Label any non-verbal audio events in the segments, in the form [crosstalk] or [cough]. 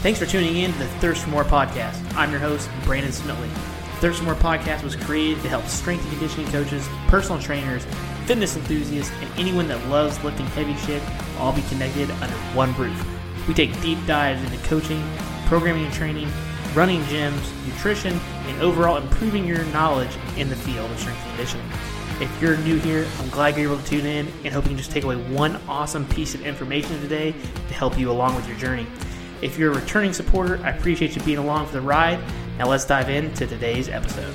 Thanks for tuning in to the Thirst for More podcast. I'm your host, Brandon Smitley. The Thirst for More podcast was created to help strength and conditioning coaches, personal trainers, fitness enthusiasts, and anyone that loves lifting heavy shit all be connected under one roof. We take deep dives into coaching, programming and training, running gyms, nutrition, and overall improving your knowledge in the field of strength and conditioning. If you're new here, I'm glad you're able to tune in and hope you can just take away one awesome piece of information today to help you along with your journey. If you're a returning supporter, I appreciate you being along for the ride. Now let's dive into today's episode.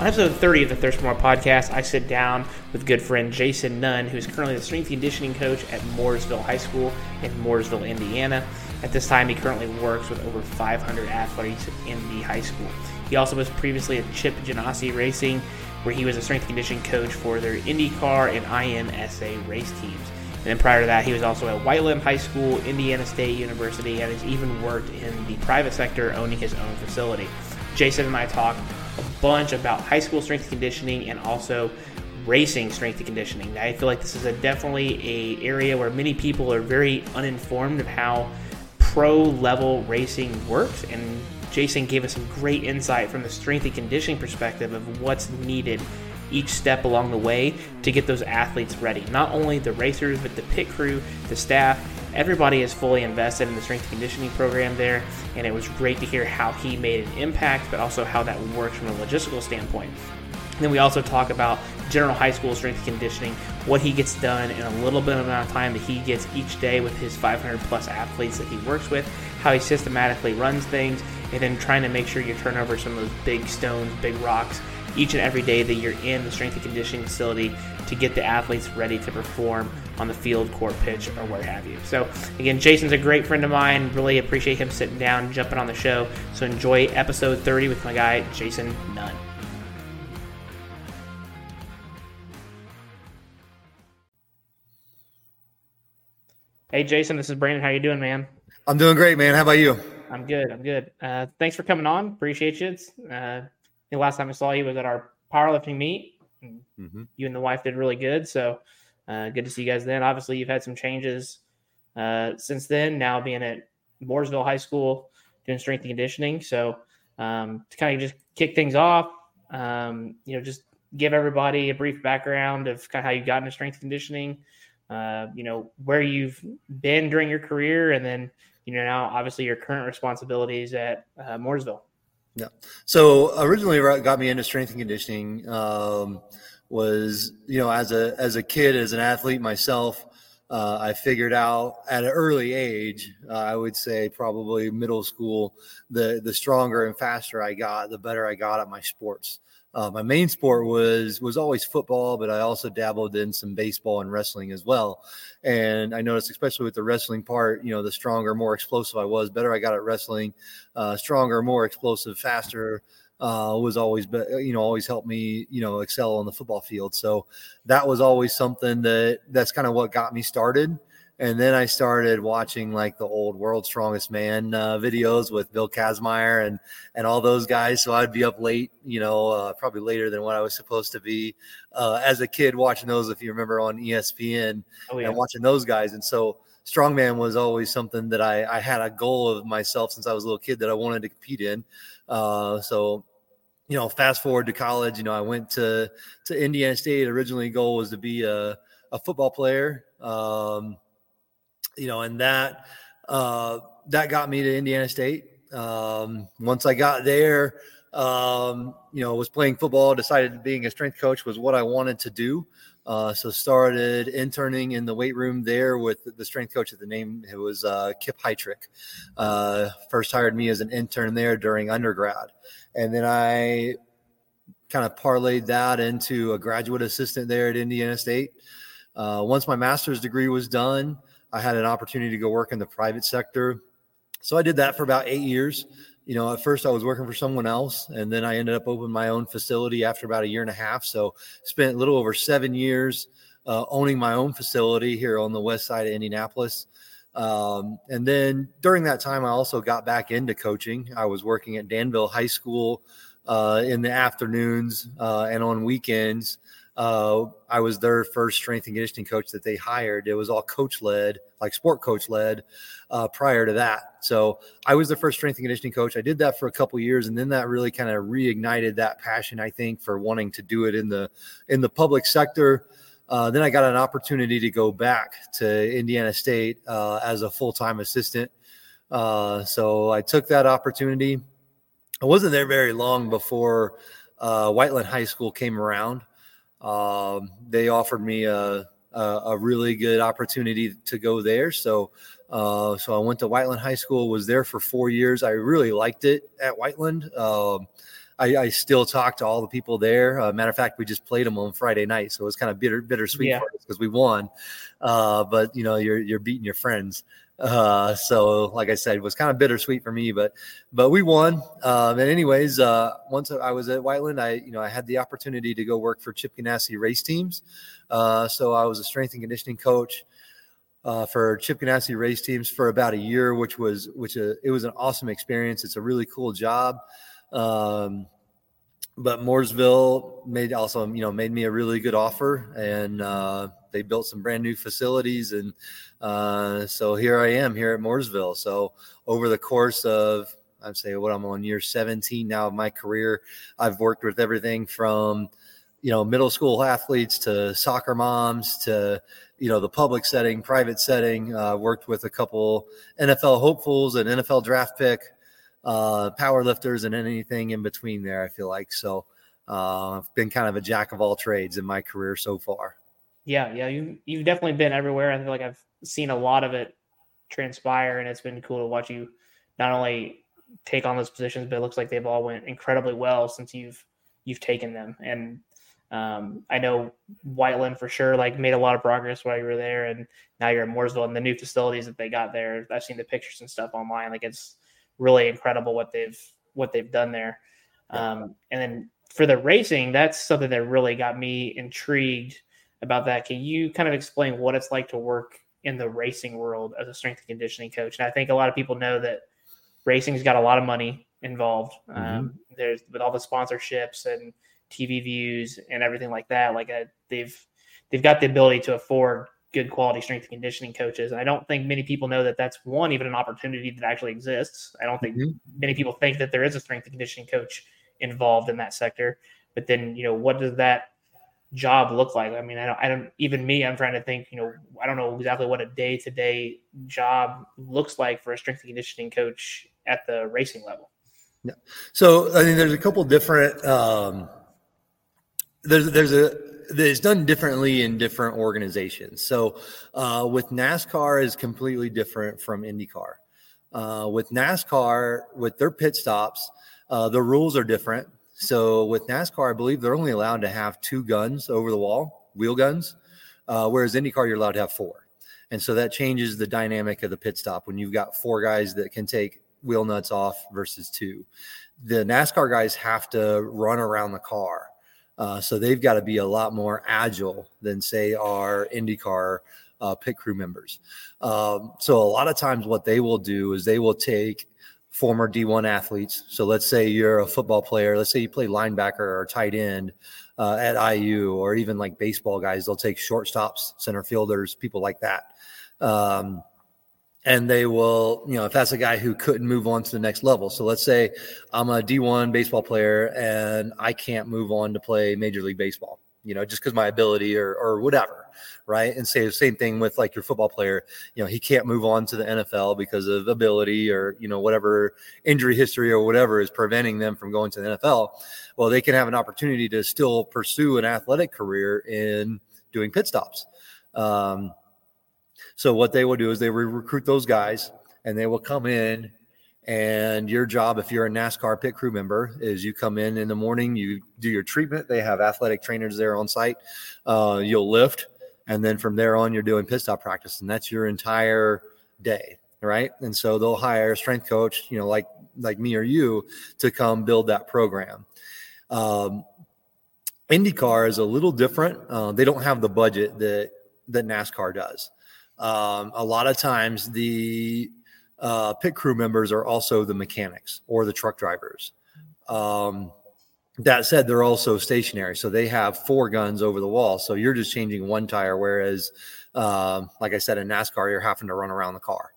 On episode 30 of the Thirst More podcast, I sit down with good friend Jason Nunn, who's currently the strength conditioning coach at Mooresville High School in Mooresville, Indiana. At this time, he currently works with over 500 athletes in the high school. He also was previously at Chip Ganassi Racing, where he was a strength conditioning coach for their IndyCar and IMSA race teams. And prior to that, he was also at Whiteland High School, Indiana State University, and has even worked in the private sector owning his own facility. Jason and I talk a bunch about high school strength conditioning and also racing strength and conditioning. I feel like this is a definitely a area where many people are very uninformed of how pro level racing works and Jason gave us some great insight from the strength and conditioning perspective of what's needed each step along the way to get those athletes ready. Not only the racers, but the pit crew, the staff, everybody is fully invested in the strength conditioning program there. And it was great to hear how he made an impact, but also how that works from a logistical standpoint. And then we also talk about general high school strength conditioning, what he gets done in a little bit amount of time that he gets each day with his 500 plus athletes that he works with, how he systematically runs things, and then trying to make sure you turn over some of those big stones, big rocks each and every day that you're in the strength and conditioning facility to get the athletes ready to perform on the field, court, pitch, or where have you. So, again, Jason's a great friend of mine. Really appreciate him sitting down, jumping on the show. So, enjoy episode 30 with my guy, Jason Nunn. Hey, Jason, this is Brandon. How you doing, man? I'm doing great, man. How about you? I'm good. I'm good. Uh, thanks for coming on. Appreciate you. It's, uh, the last time I saw you was at our powerlifting meet. Mm-hmm. You and the wife did really good. So uh, good to see you guys then. Obviously, you've had some changes uh, since then. Now being at Mooresville High School doing strength and conditioning. So um, to kind of just kick things off, um, you know, just give everybody a brief background of kind of how you got into strength and conditioning. Uh, you know where you've been during your career, and then you know now obviously your current responsibilities at uh, Mooresville. Yeah. So originally, what got me into strength and conditioning um, was you know as a as a kid, as an athlete myself. Uh, I figured out at an early age, uh, I would say probably middle school, the the stronger and faster I got, the better I got at my sports. Uh, my main sport was was always football, but I also dabbled in some baseball and wrestling as well. And I noticed, especially with the wrestling part, you know, the stronger, more explosive I was, better I got at wrestling, uh, stronger, more explosive, faster. Uh, was always, be, you know, always helped me, you know, excel on the football field. So that was always something that that's kind of what got me started. And then I started watching like the old World Strongest Man uh, videos with Bill Kazmaier and and all those guys. So I'd be up late, you know, uh, probably later than what I was supposed to be uh, as a kid watching those. If you remember on ESPN oh, yeah. and watching those guys, and so strongman was always something that I, I had a goal of myself since I was a little kid that I wanted to compete in. Uh, so you know, fast forward to college, you know, I went to to Indiana State. Originally, goal was to be a, a football player. Um, you know, and that uh, that got me to Indiana State. Um, once I got there, um, you know, was playing football. Decided being a strength coach was what I wanted to do. Uh, so started interning in the weight room there with the strength coach at the name. It was uh, Kip Heitrick. Uh, first hired me as an intern there during undergrad, and then I kind of parlayed that into a graduate assistant there at Indiana State. Uh, once my master's degree was done, I had an opportunity to go work in the private sector. So I did that for about eight years. You know, at first I was working for someone else, and then I ended up opening my own facility after about a year and a half. So spent a little over seven years uh, owning my own facility here on the west side of Indianapolis. Um, and then during that time, I also got back into coaching. I was working at Danville High School uh, in the afternoons uh, and on weekends uh, I was their first strength and conditioning coach that they hired. It was all coach led, like sport coach led, uh, prior to that. So I was the first strength and conditioning coach. I did that for a couple years, and then that really kind of reignited that passion. I think for wanting to do it in the in the public sector. Uh, then I got an opportunity to go back to Indiana State uh, as a full time assistant. Uh, so I took that opportunity. I wasn't there very long before uh, Whiteland High School came around. Um, they offered me a, a, a, really good opportunity to go there. So, uh, so I went to Whiteland High School. Was there for four years. I really liked it at Whiteland. Um, I, I, still talk to all the people there. Uh, matter of fact, we just played them on Friday night, so it was kind of bitter, bittersweet yeah. because we won. Uh, but you know, you're you're beating your friends. Uh, so, like I said, it was kind of bittersweet for me, but but we won. Um, and anyways, uh, once I was at Whiteland, I you know I had the opportunity to go work for Chip Ganassi race teams. Uh, so I was a strength and conditioning coach uh, for Chip Ganassi race teams for about a year, which was which uh, it was an awesome experience. It's a really cool job. Um, but Mooresville made also you know made me a really good offer, and uh, they built some brand new facilities, and uh, so here I am here at Mooresville. So over the course of I'd say what I'm on year 17 now of my career, I've worked with everything from you know middle school athletes to soccer moms to you know the public setting, private setting. Uh, worked with a couple NFL hopefuls, an NFL draft pick uh, power lifters and anything in between there. I feel like so. Uh, I've been kind of a jack of all trades in my career so far. Yeah, yeah, you you've definitely been everywhere. I feel like I've seen a lot of it transpire, and it's been cool to watch you not only take on those positions, but it looks like they've all went incredibly well since you've you've taken them. And um, I know Whiteland for sure, like made a lot of progress while you were there, and now you're at Mooresville and the new facilities that they got there. I've seen the pictures and stuff online. Like it's really incredible what they've what they've done there. Um, and then for the racing, that's something that really got me intrigued about that. Can you kind of explain what it's like to work in the racing world as a strength and conditioning coach? And I think a lot of people know that racing's got a lot of money involved. Mm-hmm. Um, there's with all the sponsorships and TV views and everything like that. Like uh, they've they've got the ability to afford good quality strength and conditioning coaches. And I don't think many people know that that's one, even an opportunity that actually exists. I don't think mm-hmm. many people think that there is a strength and conditioning coach involved in that sector. But then, you know, what does that job look like? I mean, I don't, I don't, even me, I'm trying to think, you know, I don't know exactly what a day to day job looks like for a strength and conditioning coach at the racing level. Yeah. So, I mean, there's a couple different, um, there's, there's a, it's done differently in different organizations. So uh, with NASCAR is completely different from IndyCar. Uh, with NASCAR, with their pit stops, uh, the rules are different. So with NASCAR, I believe they're only allowed to have two guns over the wall, wheel guns, uh, whereas IndyCar you're allowed to have four. And so that changes the dynamic of the pit stop when you've got four guys that can take wheel nuts off versus two. The NASCAR guys have to run around the car uh, so they've got to be a lot more agile than, say, our IndyCar uh, pit crew members. Um, so a lot of times, what they will do is they will take former D1 athletes. So let's say you're a football player. Let's say you play linebacker or tight end uh, at IU, or even like baseball guys. They'll take shortstops, center fielders, people like that. Um, and they will, you know, if that's a guy who couldn't move on to the next level. So let's say I'm a D1 baseball player and I can't move on to play Major League Baseball, you know, just because my ability or, or whatever, right? And say the same thing with like your football player, you know, he can't move on to the NFL because of ability or, you know, whatever injury history or whatever is preventing them from going to the NFL. Well, they can have an opportunity to still pursue an athletic career in doing pit stops. Um, so what they will do is they recruit those guys and they will come in and your job, if you're a NASCAR pit crew member, is you come in in the morning, you do your treatment. They have athletic trainers there on site. Uh, you'll lift, and then from there on, you're doing pit stop practice, and that's your entire day, right? And so they'll hire a strength coach, you know, like like me or you, to come build that program. Um, IndyCar is a little different. Uh, they don't have the budget that that NASCAR does. Um, a lot of times, the uh, pit crew members are also the mechanics or the truck drivers. Um, that said, they're also stationary, so they have four guns over the wall. So you're just changing one tire, whereas, uh, like I said, in NASCAR, you're having to run around the car.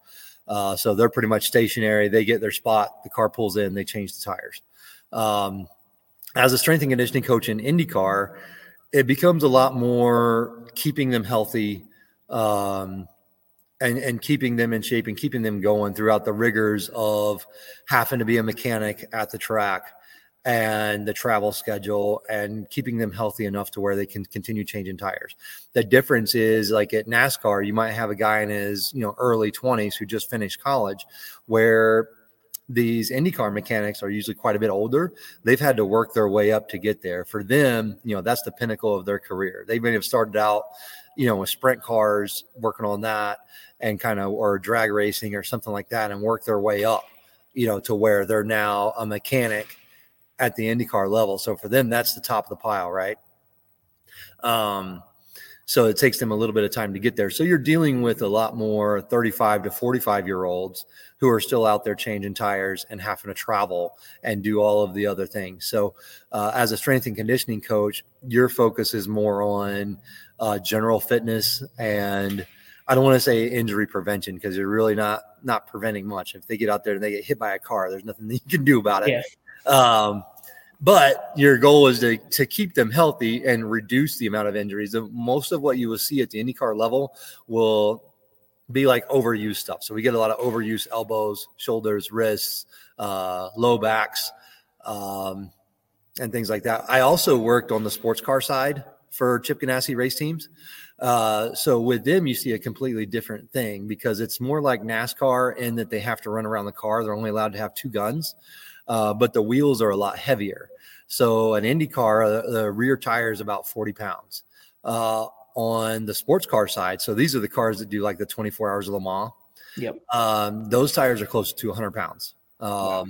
Uh, so they're pretty much stationary. They get their spot, the car pulls in, they change the tires. Um, as a strength and conditioning coach in IndyCar, it becomes a lot more keeping them healthy um, and, and keeping them in shape and keeping them going throughout the rigors of having to be a mechanic at the track and the travel schedule and keeping them healthy enough to where they can continue changing tires. The difference is like at NASCAR, you might have a guy in his, you know, early 20s who just finished college where these IndyCar mechanics are usually quite a bit older. They've had to work their way up to get there. For them, you know, that's the pinnacle of their career. They may have started out, you know, with sprint cars, working on that and kind of or drag racing or something like that and work their way up, you know, to where they're now a mechanic at the IndyCar level. So for them, that's the top of the pile, right? Um, so it takes them a little bit of time to get there. So you're dealing with a lot more 35 to 45 year olds who are still out there changing tires and having to travel and do all of the other things. So uh, as a strength and conditioning coach, your focus is more on uh, general fitness and I don't want to say injury prevention because you're really not not preventing much. If they get out there and they get hit by a car, there's nothing [laughs] that you can do about it. Yeah. Um, but your goal is to, to keep them healthy and reduce the amount of injuries. Most of what you will see at the IndyCar level will be like overuse stuff. So we get a lot of overuse elbows, shoulders, wrists, uh, low backs, um, and things like that. I also worked on the sports car side for Chip Ganassi race teams. Uh, so with them, you see a completely different thing because it's more like NASCAR in that they have to run around the car. They're only allowed to have two guns uh, but the wheels are a lot heavier. So an Indy car, uh, the rear tire is about 40 pounds. Uh, on the sports car side, so these are the cars that do like the 24 hours of Le Mans. Yep. Um, those tires are close to 100 pounds. Um, wow.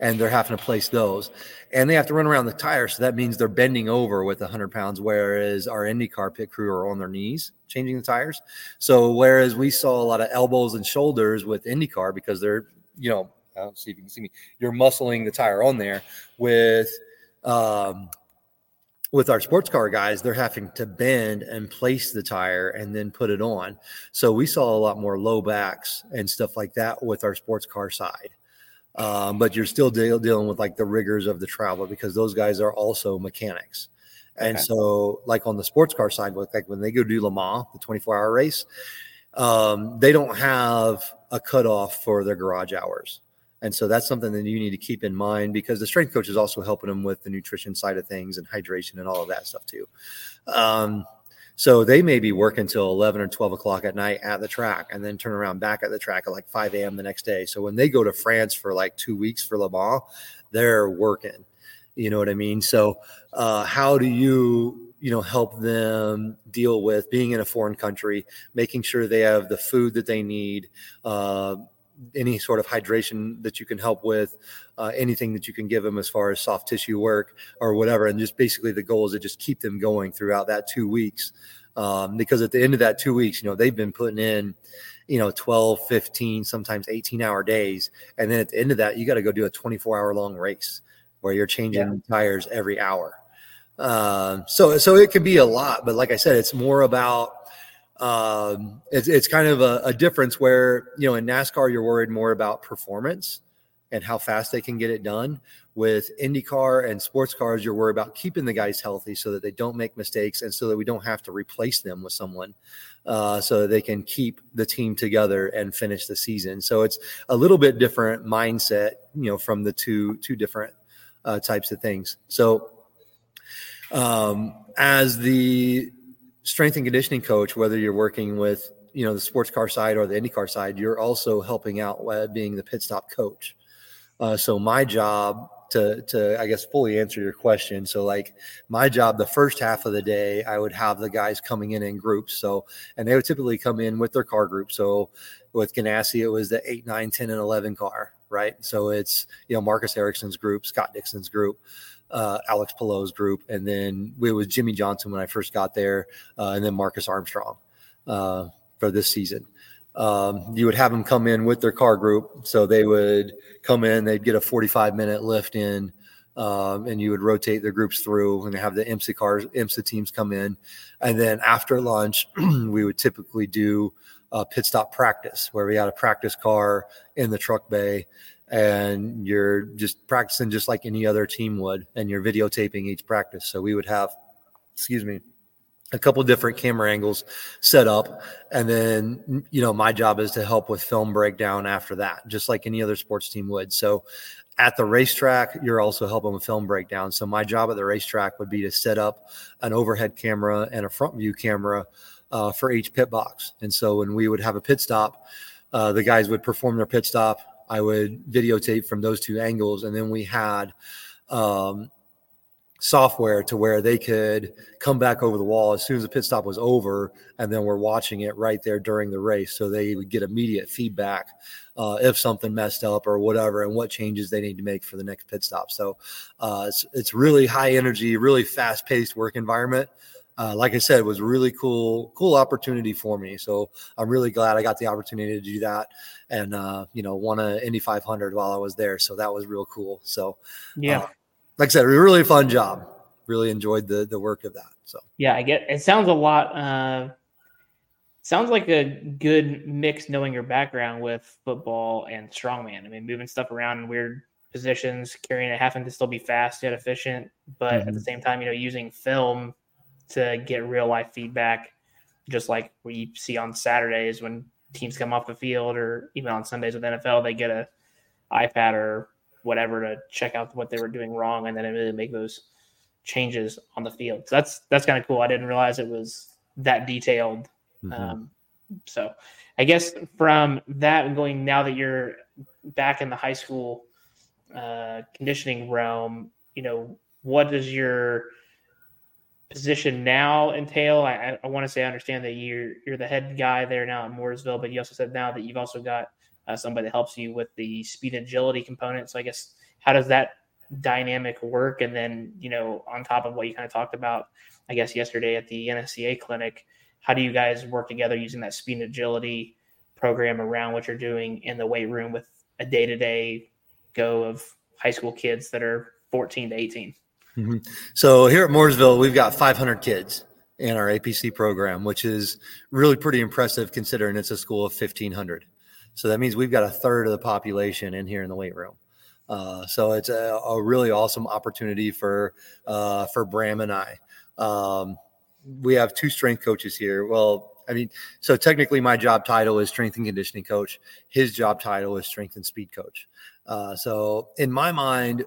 And they're having to place those, and they have to run around the tire. So that means they're bending over with 100 pounds, whereas our IndyCar pit crew are on their knees changing the tires. So whereas we saw a lot of elbows and shoulders with IndyCar because they're you know I don't see if you can see me. You're muscling the tire on there with um, with our sports car guys. They're having to bend and place the tire and then put it on. So we saw a lot more low backs and stuff like that with our sports car side. Um, but you're still deal, dealing with like the rigors of the travel because those guys are also mechanics. And okay. so, like on the sports car side, like when they go do Le Mans, the 24 hour race, um, they don't have a cutoff for their garage hours. And so that's something that you need to keep in mind because the strength coach is also helping them with the nutrition side of things and hydration and all of that stuff too. Um, so they may be working till 11 or 12 o'clock at night at the track and then turn around back at the track at like 5 a.m. the next day. So when they go to France for like two weeks for Le Mans, they're working. You know what I mean? So uh, how do you, you know, help them deal with being in a foreign country, making sure they have the food that they need, uh, any sort of hydration that you can help with, uh, anything that you can give them as far as soft tissue work or whatever. And just basically the goal is to just keep them going throughout that two weeks. Um, because at the end of that two weeks, you know, they've been putting in, you know, 12, 15, sometimes 18 hour days. And then at the end of that, you got to go do a 24 hour long race where you're changing yeah. tires every hour. Um, so, so it can be a lot, but like I said, it's more about um, it's, it's kind of a, a, difference where you know in NASCAR you're worried more about performance and how fast they can get it done. With IndyCar and sports cars, you're worried about keeping the guys healthy so that they don't make mistakes and so that we don't have to replace them with someone, uh, so that they can keep the team together and finish the season. So it's a little bit different mindset, you know, from the two two different uh, types of things. So um, as the strength and conditioning coach, whether you're working with you know the sports car side or the IndyCar side, you're also helping out being the pit stop coach. Uh, so my job to to I guess fully answer your question. So like my job, the first half of the day, I would have the guys coming in in groups. So and they would typically come in with their car group. So with Ganassi, it was the 8, 9, 10, and 11 car, right? So it's, you know, Marcus Ericsson's group, Scott Dixon's group uh, Alex Palou's group, and then it was Jimmie Johnson when I first got there, uh, and then Marcus Armstrong uh, for this season. Um, you would have them come in with their car group, so they would come in, they'd get a 45 minute lift in um, and you would rotate the groups through and have the IMSA cars, IMSA teams come in, and then after lunch, [clears throat] we would typically do a pit stop practice where we had a practice car in the truck bay, and you're just practicing just like any other team would, and you're videotaping each practice. So we would have, excuse me, a couple different camera angles set up and then you know my job is to help with film breakdown after that just like any other sports team would so at the racetrack, you're also helping with film breakdown. So my job at the racetrack would be to set up an overhead camera and a front view camera uh, for each pit box. And so when we would have a pit stop, uh, the guys would perform their pit stop. I would videotape from those two angles, and then we had um, software to where they could come back over the wall as soon as the pit stop was over, and then we're watching it right there during the race, so they would get immediate feedback uh, if something messed up or whatever, and what changes they need to make for the next pit stop. So uh, it's it's really high energy, really fast paced work environment. Uh, like I said, it was really cool, cool opportunity for me. So I'm really glad I got the opportunity to do that, and uh, you know, won a Indy 500 while I was there. So that was real cool. So yeah, uh, like I said, a really fun job. Really enjoyed the the work of that. So yeah, I get. It sounds a lot. Uh, sounds like a good mix, knowing your background with football and strongman. I mean, moving stuff around in weird positions, carrying it, having to still be fast yet efficient, but mm-hmm. at the mm-hmm. same time, you know, using film to get real life feedback, just like we see on Saturdays when teams come off the field, or even on Sundays with NFL, they get a iPad or whatever to check out what they were doing wrong and then really make those changes on the field. So that's that's kind of cool. I didn't realize it was that detailed. Mm-hmm. Um, so I guess from that going now that you're back in the high school uh, conditioning realm, you know, what does your position now entail? I, I want to say I understand that you're you're the head guy there now at Mooresville, but you also said now that you've also got uh, somebody that helps you with the speed and agility component. So I guess how does that dynamic work? And then you know, on top of what you kind of talked about, I guess yesterday at the NSCA clinic, how do you guys work together using that speed and agility program around what you're doing in the weight room with a day to day go of high school kids that are 14 to 18? Mm-hmm. So here at Mooresville, we've got 500 kids in our APC program, which is really pretty impressive considering it's a school of 1,500. So that means we've got a third of the population in here in the weight room. Uh, so it's a, a, really awesome opportunity for uh, for Bram and I. Um, we have two strength coaches here. Well, I mean, so technically my job title is strength and conditioning coach. His job title is strength and speed coach. Uh, so in my mind,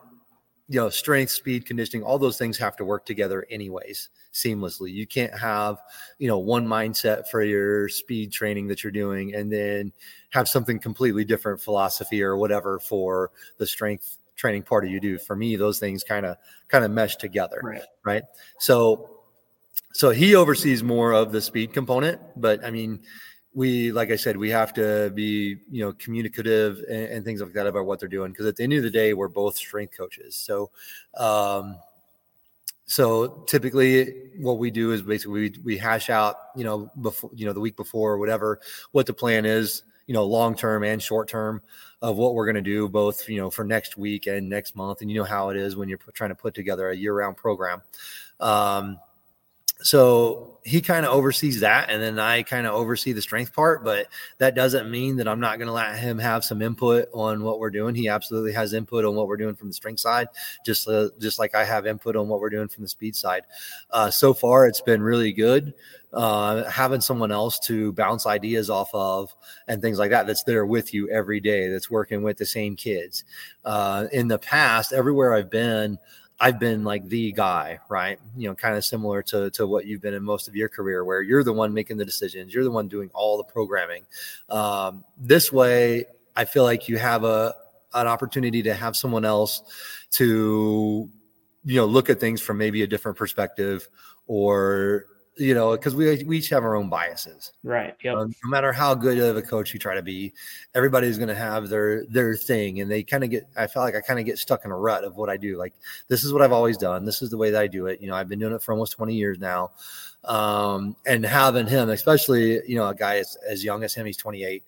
you know, strength, speed, conditioning, all those things have to work together anyways, seamlessly. You can't have, you know, one mindset for your speed training that you're doing and then have something completely different philosophy or whatever for the strength training part of you do. For me, those things kind of kind of mesh together. Right. Right. So so he oversees more of the speed component, but I mean, we like i said we have to be you know communicative and, and things like that about what they're doing because at the end of the day we're both strength coaches. So um so typically what we do is basically we, we hash out you know before you know the week before or whatever what the plan is you know long term and short term of what we're going to do both you know for next week and next month. And you know how it is when you're trying to put together a year round program. Um so he kind of oversees that and then i kind of oversee the strength part but that doesn't mean that i'm not going to let him have some input on what we're doing. He absolutely has input on what we're doing from the strength side just uh, just like i have input on what we're doing from the speed side. Uh, so far it's been really good uh, having someone else to bounce ideas off of and things like that that's there with you every day that's working with the same kids. Uh, in the past everywhere i've been I've been like the guy, right? You know, kind of similar to to what you've been in most of your career, where you're the one making the decisions, you're the one doing all the programming. Um, this way, I feel like you have a an opportunity to have someone else to you know look at things from maybe a different perspective or you know, because we, we each have our own biases. Right. Yep. Um, no matter how good of a coach you try to be, everybody's going to have their their thing, and they kind of get. I feel like I kind of get stuck in a rut of what I do. Like this is what I've always done. This is the way that I do it. You know, I've been doing it for almost twenty years now, um, and having him, especially you know, a guy as, as young as him, he's twenty eight,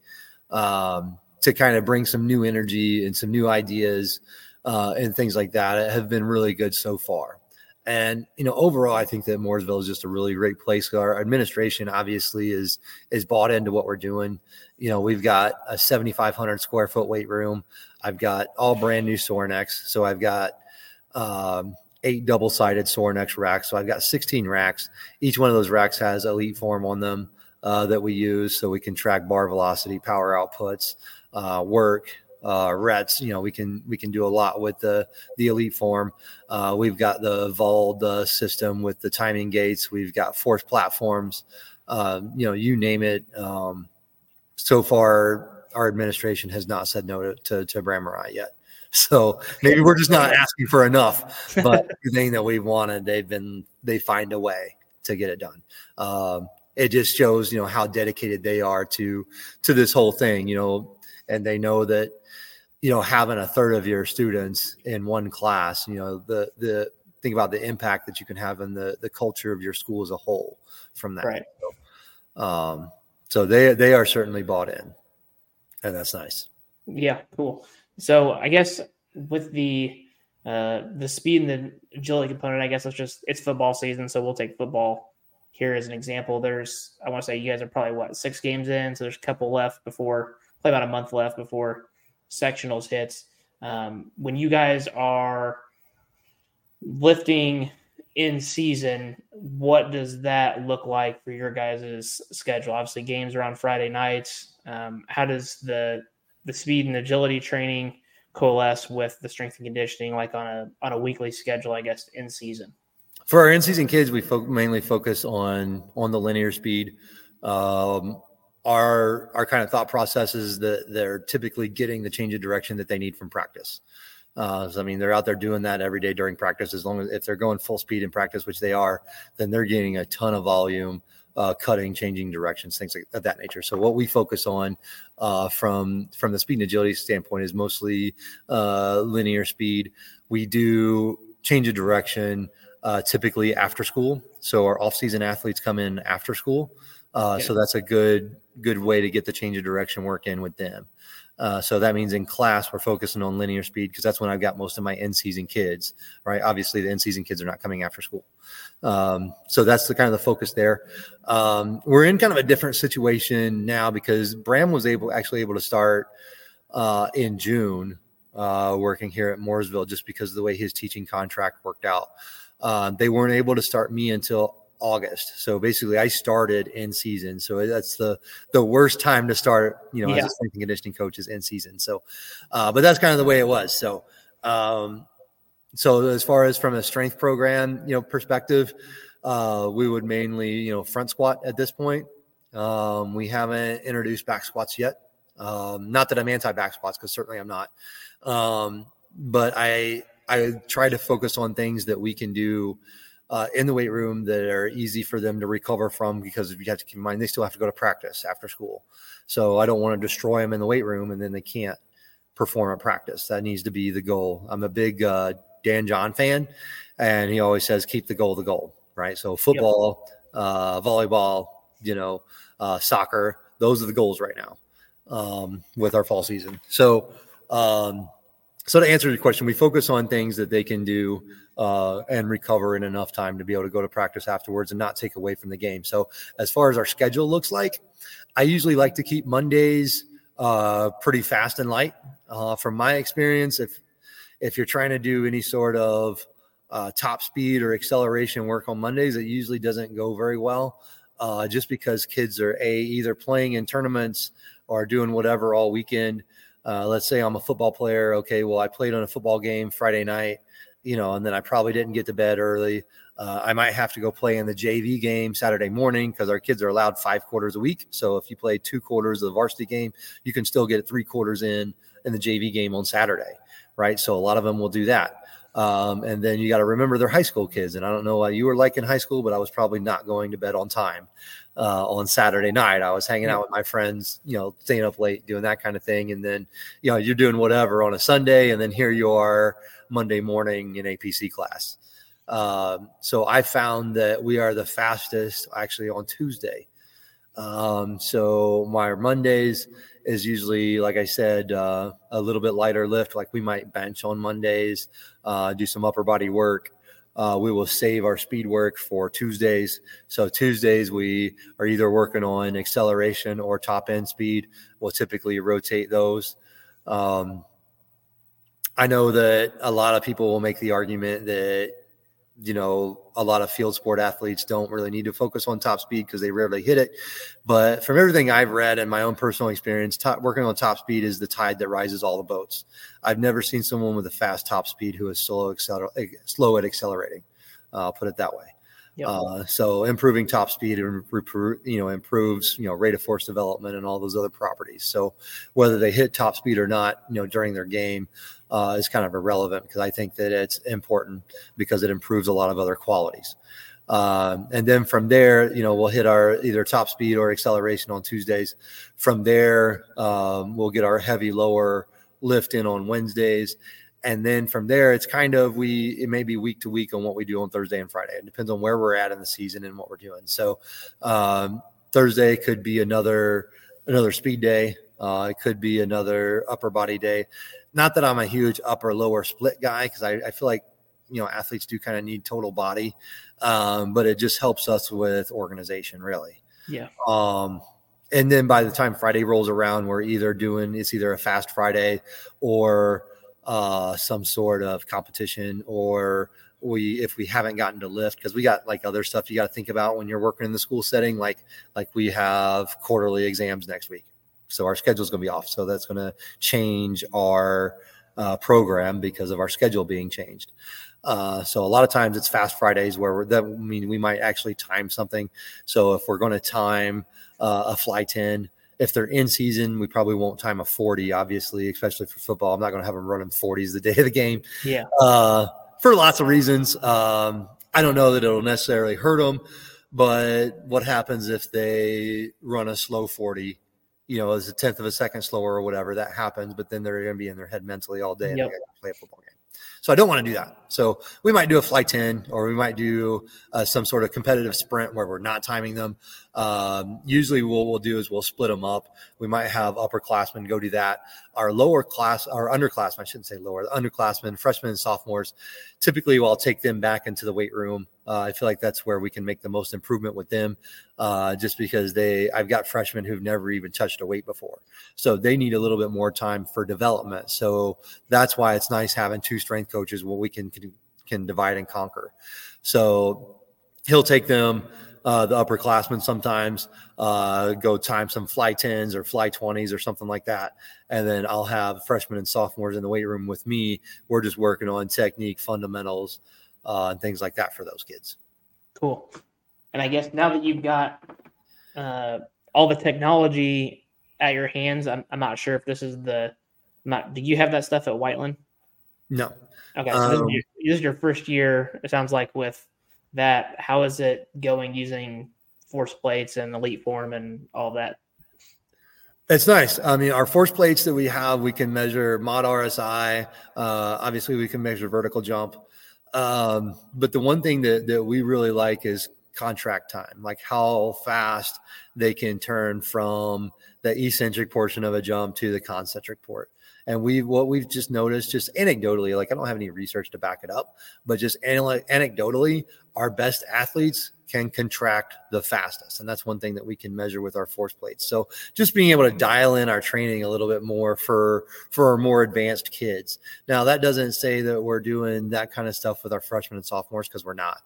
um, to kind of bring some new energy and some new ideas uh, and things like that have been really good so far. And you know, overall, I think that Mooresville is just a really great place. Our administration obviously is is bought into what we're doing. You know, we've got a 7,500 square foot weight room. I've got all brand new Sorinex. So I've got um, eight double sided Sorinex racks. So I've got 16 racks. Each one of those racks has Elite Form on them uh, that we use so we can track bar velocity, power outputs, uh, work, uh, rets. You know, we can we can do a lot with the the elite form. Uh, we've got the Vald uh, system with the timing gates. We've got force platforms. Uh, you know, you name it. Um, so far, our administration has not said no to to, to yet. [laughs] So maybe we're just not asking for enough, but [laughs] everything that we've wanted, they've been they find a way to get it done. Um, it just shows, you know, how dedicated they are to to this whole thing. You know, and they know that you know having a third of your students in one class you know the the think about the impact that you can have in the the culture of your school as a whole from that. Right. So, um so they they are certainly bought in and that's nice. Yeah cool. So i guess with the uh the speed and the agility component i guess it's just it's football season so we'll take football here as an example. There's i want to say you guys are probably what six games in so there's a couple left before play about a month left before sectionals hits. Um, when you guys are lifting in season, what does that look like for your guys' schedule? Obviously, games are on Friday nights. Um, how does the the speed and agility training coalesce with the strength and conditioning, like on a on a weekly schedule? I guess in season. For our in season kids, we fo- mainly focus on on the linear speed. Um, our our kind of thought processes that they're typically getting the change of direction that they need from practice. Uh, so, I mean, they're out there doing that every day during practice. As long as if they're going full speed in practice, which they are, then they're getting a ton of volume, uh, cutting, changing directions, things like of that nature. So, what we focus on uh, from from the speed and agility standpoint is mostly uh, linear speed. We do change of direction uh, typically after school. So, our off-season athletes come in after school. Uh, So that's a good good way to get the change of direction work in with them. Uh, so that means in class we're focusing on linear speed because that's when I've got most of my in season kids. Right, obviously the in season kids are not coming after school, um, so that's the kind of the focus there. Um, we're in kind of a different situation now because Bram was able actually able to start uh, in June uh, working here at Mooresville just because of the way his teaching contract worked out. Uh, they weren't able to start me until August. So basically, I started in season. So that's the the worst time to start. You know, yeah. as a strength and conditioning coach is in season. So, uh, but that's kind of the way it was. So, um, so as far as from a strength program, you know, perspective, uh, we would mainly, you know, front squat at this point. Um, we haven't introduced back squats yet. Um, not that I'm anti back squats, because certainly I'm not. Um, but I I try to focus on things that we can do uh, in the weight room that are easy for them to recover from because you have to keep in mind they still have to go to practice after school. So I don't want to destroy them in the weight room and then they can't perform at practice. That needs to be the goal. I'm a big uh, Dan John fan, and he always says keep the goal the goal. Right. So football, yep. uh, volleyball, you know, uh, soccer. Those are the goals right now um, with our fall season. So. Um, so to answer your question, we focus on things that they can do uh, and recover in enough time to be able to go to practice afterwards and not take away from the game. So as far as our schedule looks like, I usually like to keep Mondays uh, pretty fast and light. Uh, from my experience, if if you're trying to do any sort of uh, top speed or acceleration work on Mondays, it usually doesn't go very well. Uh, just because kids are a either playing in tournaments or doing whatever all weekend uh, let's say I'm a football player. Okay, well, I played on a football game Friday night, you know, and then I probably didn't get to bed early. Uh, I might have to go play in the JV game Saturday morning because our kids are allowed five quarters a week. So if you play two quarters of the varsity game, you can still get three quarters in in the JV game on Saturday, right? So a lot of them will do that. Um, and then you got to remember they're high school kids. And I don't know what you were like in high school, but I was probably not going to bed on time uh, on Saturday night. I was hanging out with my friends, you know, staying up late, doing that kind of thing. And then, you know, you're doing whatever on a Sunday. And then here you are Monday morning in APC class. Um, so I found that we are the fastest actually on Tuesday. Um, so my Mondays is usually, like I said, uh, a little bit lighter lift. Like we might bench on Mondays, uh, do some upper body work. Uh, we will save our speed work for Tuesdays. So Tuesdays we are either working on acceleration or top end speed. We'll typically rotate those. Um, I know that a lot of people will make the argument that you know, a lot of field sport athletes don't really need to focus on top speed because they rarely hit it. But from everything I've read and my own personal experience, top, working on top speed is the tide that rises all the boats. I've never seen someone with a fast top speed who is slow, acceler- slow at accelerating. Uh, I'll put it that way. Yep. Uh, so improving top speed and you know improves you know rate of force development and all those other properties. So whether they hit top speed or not, you know during their game, uh, is kind of irrelevant because I think that it's important because it improves a lot of other qualities. Um, and then from there, you know, we'll hit our either top speed or acceleration on Tuesdays. From there, um, we'll get our heavy lower lift in on Wednesdays. And then from there, it's kind of we it may be week to week on what we do on Thursday and Friday. It depends on where we're at in the season and what we're doing. So um, Thursday could be another another speed day. Uh, it could be another upper body day. Not that I'm a huge upper lower split guy because I, I, feel like you know athletes do kind of need total body, um, but it just helps us with organization really. Yeah. Um, and then by the time Friday rolls around, we're either doing it's either a fast Friday or uh, some sort of competition or we if we haven't gotten to lift because we got like other stuff you got to think about when you're working in the school setting like like we have quarterly exams next week so our schedule is going to be off. So that's going to change our uh, program because of our schedule being changed. Uh, so a lot of times it's fast Fridays where that I mean we might actually time something. So if we're going to time uh, a fly ten, if they're in season, we probably won't time a forty. Obviously, especially for football, I'm not going to have them running forties the day of the game. Yeah. Uh, for lots of reasons. Um, I don't know that it'll necessarily hurt them, but what happens if they run a slow forty? You know, as a tenth of a second slower or whatever, that happens. But then they're going to be in their head mentally all day and yep. play a football game. So I don't want to do that. So we might do a fly 10 or we might do uh, some sort of competitive sprint where we're not timing them. Um, usually what we'll do is we'll split them up. We might have upperclassmen go do that. Our lower class, our underclassmen, I shouldn't say lower, the underclassmen, freshmen and sophomores, typically we'll take them back into the weight room uh, I feel like that's where we can make the most improvement with them, uh, just because they. I've got freshmen who've never even touched a weight before, so they need a little bit more time for development. So that's why it's nice having two strength coaches where we can can, can divide and conquer. So he'll take them. Uh, the upperclassmen sometimes uh, go time some fly 10s or fly 20s or something like that. And then I'll have freshmen and sophomores in the weight room with me. We're just working on technique, fundamentals, uh, and things like that for those kids. Cool. And I guess now that you've got uh, all the technology at your hands, I'm, I'm not sure if this is the. Not, do you have that stuff at Whiteland? No. Okay, so um, this, is um, your, this, is your, first year. It sounds like with that. How is it going using force plates and elite form and all that? It's nice. I mean, our force plates that we have, we can measure mod RSI. Uh, obviously, we can measure vertical jump. Um, but the one thing that, that we really like is contract time, like how fast they can turn from the eccentric portion of a jump to the concentric port. And we what we've just noticed, just anecdotally, like I don't have any research to back it up, but just anecdotally, our best athletes can contract the fastest. And that's one thing that we can measure with our force plates. So just being able to dial in our training a little bit more for for our more advanced kids. Now that doesn't say that we're doing that kind of stuff with our freshmen and sophomores because we're not.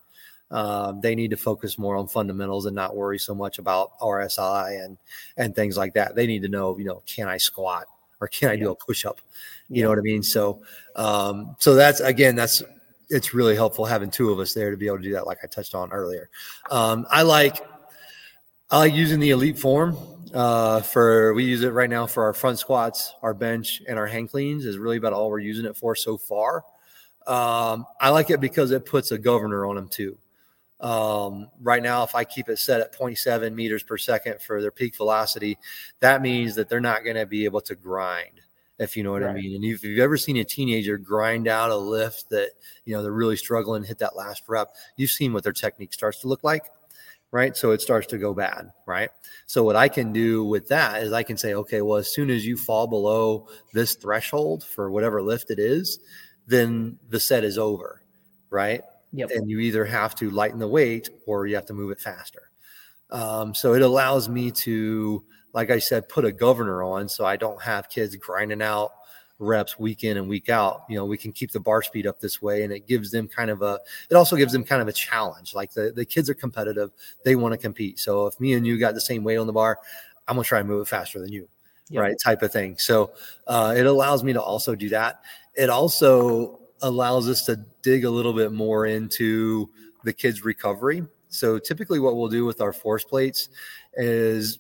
Um, they need to focus more on fundamentals and not worry so much about RSI and and things like that. They need to know, you know, can I squat or can I do a push up? You yeah. know what I mean? So, um, so that's again, that's it's really helpful having two of us there to be able to do that, like I touched on earlier. Um, I like I like using the elite form uh, for we use it right now for our front squats, our bench, and our hang cleans is really about all we're using it for so far. Um, I like it because it puts a governor on them too. Um, right now, if I keep it set at 0.7 meters per second for their peak velocity, that means that they're not going to be able to grind if you know what right. I mean. And if you've ever seen a teenager grind out a lift that, you know, they're really struggling to hit that last rep, you've seen what their technique starts to look like. right? So it starts to go bad, right? So what I can do with that is I can say, okay, well, as soon as you fall below this threshold for whatever lift it is, then the set is over, right? Yep. And you either have to lighten the weight or you have to move it faster. Um, so it allows me to, like I said, put a governor on so I don't have kids grinding out reps week in and week out. You know, we can keep the bar speed up this way, and it gives them kind of a. It also gives them kind of a challenge. Like the the kids are competitive; they want to compete. So if me and you got the same weight on the bar, I'm gonna try and move it faster than you, yep. right? Type of thing. So uh, it allows me to also do that. It also allows us to dig a little bit more into the kids' recovery. So typically, what we'll do with our force plates is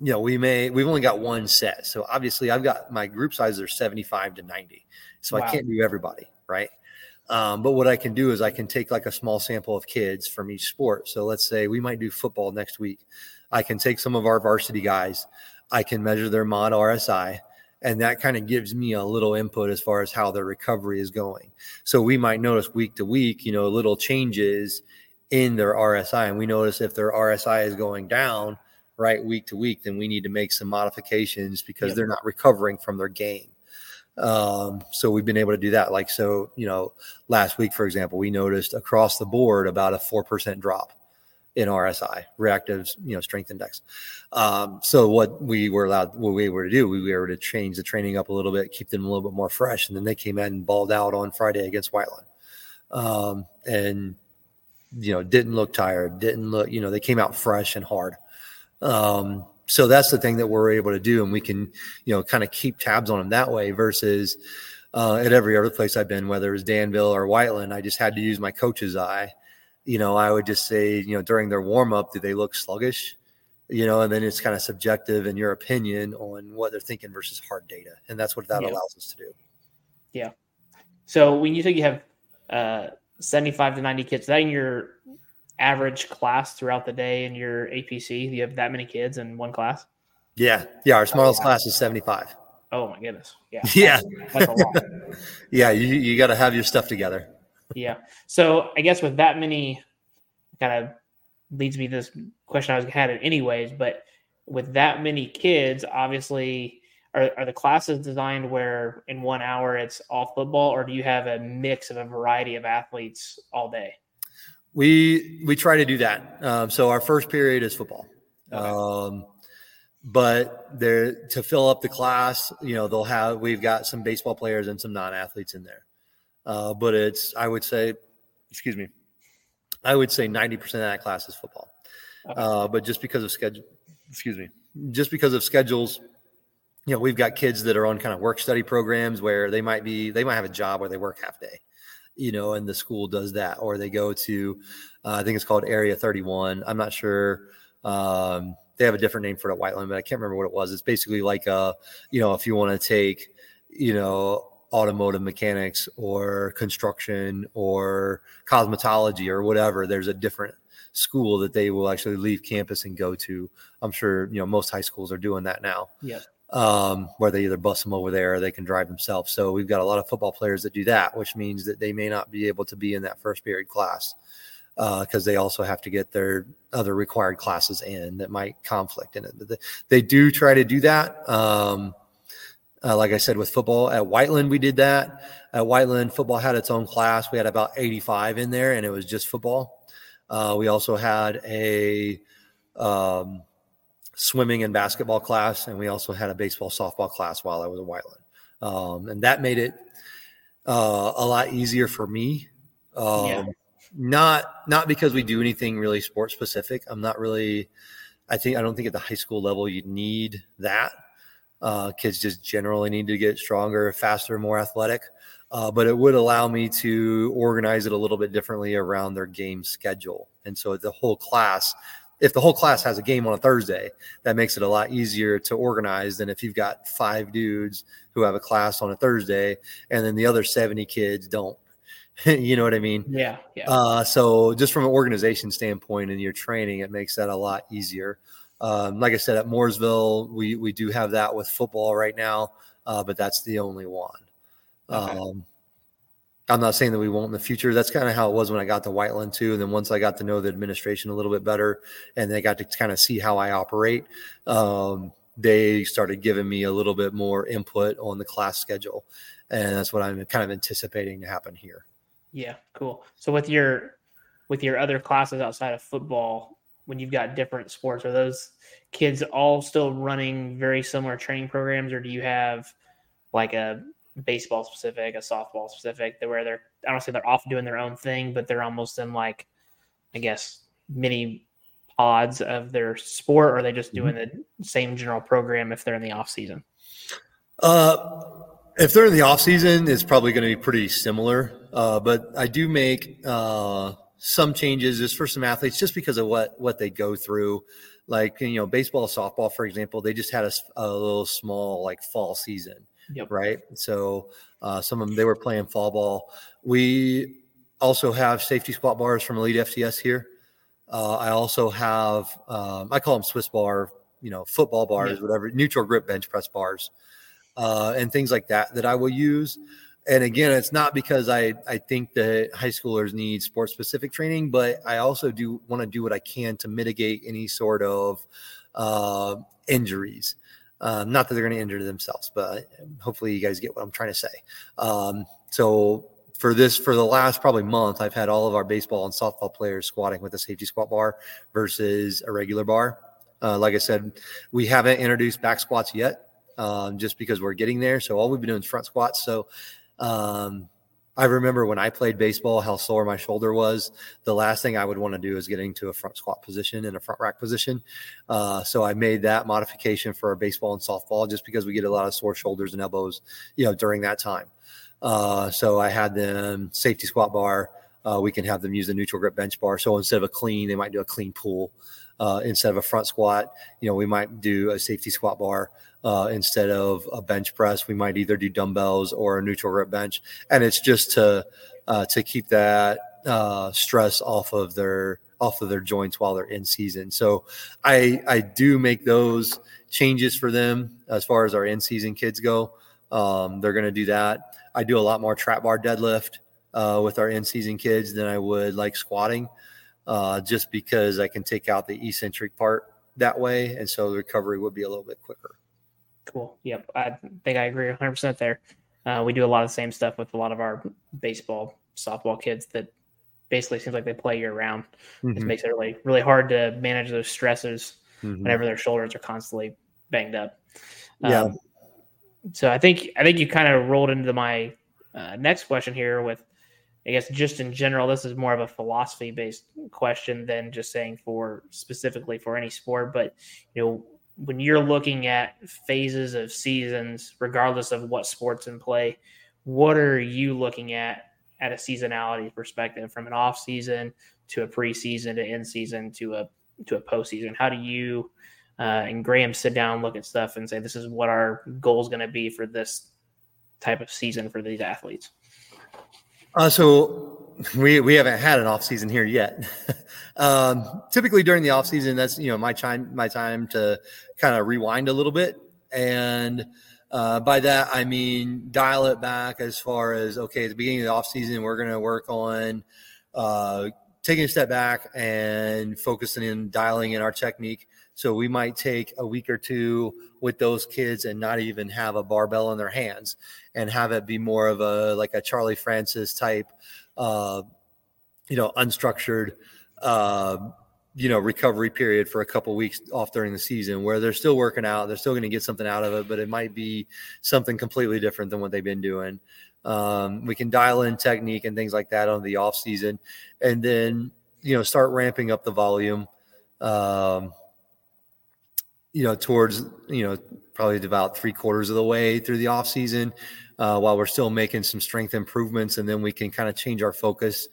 you know, we may we've only got one set. So obviously I've got my group sizes are 75 to 90. So wow. I can't do everybody, right? Um, but what I can do is I can take like a small sample of kids from each sport. So let's say we might do football next week. I can take some of our varsity guys, I can measure their mod RSI, and that kind of gives me a little input as far as how their recovery is going. So we might notice week to week, you know, little changes in their RSI. And we notice if their RSI is going down, right week to week, then we need to make some modifications because yep. they're not recovering from their game. Um, so we've been able to do that. Like, so, you know, last week, for example, we noticed across the board about a 4% drop in RSI, reactive, you know, strength index. Um, so what we were allowed, what we were to do, we were to change the training up a little bit, keep them a little bit more fresh. And then they came in and balled out on Friday against Whiteland. Um, and, you know, didn't look tired, didn't look, you know, they came out fresh and hard. Um, so that's the thing that we're able to do, and we can, you know, kind of keep tabs on them that way. Versus uh, at every other place I've been, whether it's Danville or Whiteland, I just had to use my coach's eye. You know, I would just say, you know, during their warm up, do they look sluggish? You know, and then it's kind of subjective in your opinion on what they're thinking versus hard data, and that's what that yeah. allows us to do. Yeah. So when you think you have uh, seventy-five to ninety kids, that in your average class throughout the day in your APC? Do you have that many kids in one class? Yeah. Yeah. Our oh, smallest oh, wow. class is 75. Oh my goodness. Yeah. [laughs] Yeah. That's, that's [laughs] yeah. You, you got to have your stuff together. yeah. So I guess with that many kind of leads me to this question I was had it anyways, but with that many kids, obviously are, are the classes designed where in one hour it's all football or do you have a mix of a variety of athletes all day? We we try to do that. Um, so our first period is football. Okay. Um, but there to fill up the class, you know, they'll have we've got some baseball players and some non-athletes in there. Uh, but it's I would say, excuse me, I would say ninety percent of that class is football. Okay. Uh, but just because of schedule, excuse me, just because of schedules, you know, we've got kids that are on kind of work study programs where they might be they might have a job where they work half day you know, and the school does that, or they go to, uh, I think it's called Area 31. I'm not sure. Um, they have a different name for at Whiteland, but I can't remember what it was. It's basically like a, you know, if you want to take, you know, automotive mechanics or construction or cosmetology or whatever, there's a different school that they will actually leave campus and go to. I'm sure, you know, most high schools are doing that now. Yeah um, where they either bus them over there or they can drive themselves. So we've got a lot of football players that do that, which means that they may not be able to be in that first period class uh, because uh, they also have to get their other required classes in that might conflict in it. They do try to do that. Um, uh, like I said, with football at Whiteland, we did that. At Whiteland, football had its own class. We had about 85 in there, and it was just football. Uh, we also had a um, swimming and basketball class, and we also had a baseball softball class while I was at Whiteland, um, and that made it uh, a lot easier for me. Um, yeah. Not not because we do anything really sport specific. I'm not really. I think I don't think at the high school level you need that. Uh, kids just generally need to get stronger, faster, more athletic. Uh, but it would allow me to organize it a little bit differently around their game schedule. And so the whole class if the whole class has a game on a Thursday, that makes it a lot easier to organize than if you've got five dudes who have a class on a Thursday and then the other 70 kids don't. [laughs] you know what I mean? Yeah. Yeah. Uh, so just from an organization standpoint and your training, it makes that a lot easier. Um, like I said, at Mooresville, we, we do have that with football right now, uh, but that's the only one. Okay. Um, I'm not saying that we won't in the future. That's kind of how it was when I got to Whiteland too. And then once I got to know the administration a little bit better, and they got to kind of see how I operate, um, they started giving me a little bit more input on the class schedule, and that's what I'm kind of anticipating to happen here. Yeah, cool. So with your with your other classes outside of football, when you've got different sports, are those kids all still running very similar training programs, or do you have like a baseball specific, a softball specific, where they're I don't say they're off doing their own thing, but they're almost in like I guess mini pods of their sport, or are they just mm-hmm. doing mm-hmm. the same general program if they're in the off season? Uh, if they're in the off season, it's probably going to be pretty similar. Uh, but I do make uh, some changes just for some athletes, just because of what what they go through. Like you know, baseball, softball, for example, they just had a, a little small like fall season, yep. right? So uh, some of them they were playing fall ball. We also have safety squat bars from Elite FTS here. Uh, I also have, um, I call them Swiss bar, you know, football bars, yeah. whatever, neutral grip bench press bars, uh, and things like that that I will use. And again, it's not because I, I think that high schoolers need sports specific training, but I also do want to do what I can to mitigate any sort of uh, injuries. Um, not that they're going to injure themselves, but hopefully you guys get what I'm trying to say. Um, so for this for the last probably month, I've had all of our baseball and softball players squatting with a safety squat bar versus a regular bar. Uh, like I said, we haven't introduced back squats yet, um, just because we're getting there. So all we've been doing is front squats. So um, I remember when I played baseball, how sore my shoulder was. The last thing I would want to do is getting to a front squat position and a front rack position. Uh, so I made that modification for our baseball and softball just because we get a lot of sore shoulders and elbows, you know, during that time. Uh, so I had them safety squat bar. Uh, we can have them use the neutral grip bench bar. So instead of a clean, they might do a clean pull. Uh, instead of a front squat, you know, we might do a safety squat bar. Uh, instead of a bench press, we might either do dumbbells or a neutral grip bench, and it's just to uh, to keep that uh, stress off of their off of their joints while they're in season. So I I do make those changes for them as far as our in season kids go. Um, they're going to do that. I do a lot more trap bar deadlift uh, with our in season kids than I would like squatting, uh, just because I can take out the eccentric part that way. And so the recovery would be a little bit quicker. Cool. Yep. I think I agree 100% there. Uh, we do a lot of the same stuff with a lot of our baseball, softball kids that basically seems like they play year round. Mm-hmm. It makes it really, really hard to manage those stresses mm-hmm. whenever their shoulders are constantly banged up. Yeah. Um, so I think I think you kind of rolled into my uh, next question here with, I guess, just in general. This is more of a philosophy based question than just saying for specifically for any sport. But you know, when you're looking at phases of seasons, regardless of what sports in play, what are you looking at at a seasonality perspective, from an off season to a preseason to in season to a to a postseason? How do you uh, and Graham sit down, look at stuff, and say, "This is what our goal is going to be for this type of season for these athletes." Uh, so we we haven't had an off season here yet. [laughs] um, typically during the off season, that's you know my time my time to kind of rewind a little bit, and uh, by that I mean dial it back as far as okay, at the beginning of the off season, we're going to work on uh, taking a step back and focusing in dialing in our technique so we might take a week or two with those kids and not even have a barbell in their hands and have it be more of a like a Charlie Francis type, uh, you know, unstructured, uh, you know, recovery period for a couple weeks off during the season where they're still working out, they're still going to get something out of it, but it might be something completely different than what they've been doing. Um, we can dial in technique and things like that on the off season, and then you know start ramping up the volume. Um, you know, towards, you know, probably about three quarters of the way through the off season, uh, while we're still making some strength improvements, and then we can kind of change our focus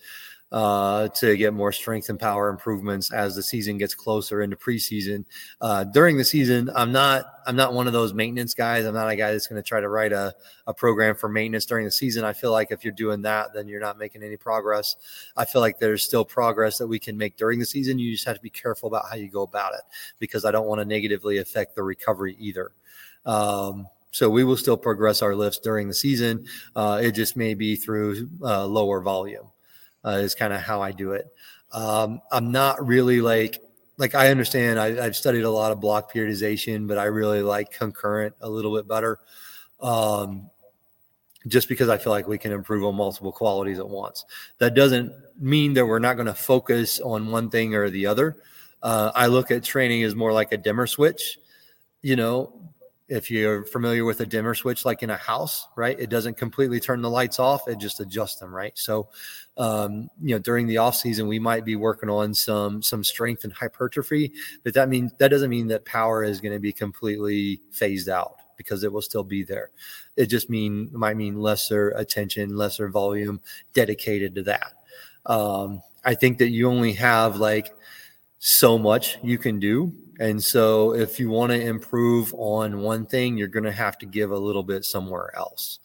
uh, to get more strength and power improvements as the season gets closer into preseason. Uh, during the season, I'm not I'm not one of those maintenance guys. I'm not a guy that's going to try to write a, a program for maintenance during the season. I feel like if you're doing that, then you're not making any progress. I feel like there's still progress that we can make during the season. You just have to be careful about how you go about it because I don't want to negatively affect the recovery either. Um, so we will still progress our lifts during the season. Uh, it just may be through uh, lower volume. Uh, is kind of how I do it. Um, I'm not really like like I understand. I, have studied a lot of block periodization, but I really like concurrent a little bit better. Um, just because I feel like we can improve on multiple qualities at once. That doesn't mean that we're not going to focus on one thing or the other. Uh, I look at training as more like a dimmer switch. You know, if you're familiar with a dimmer switch like in a house right it doesn't completely turn the lights off it just adjusts them right? So um, you know during the off season we might be working on some some strength and hypertrophy but that means that doesn't mean that power is going to be completely phased out because it will still be there. It just mean might mean lesser attention lesser volume dedicated to that. Um, i think that you only have like so much you can do and so if you want to improve on one thing, you're going to have to give a little bit somewhere else.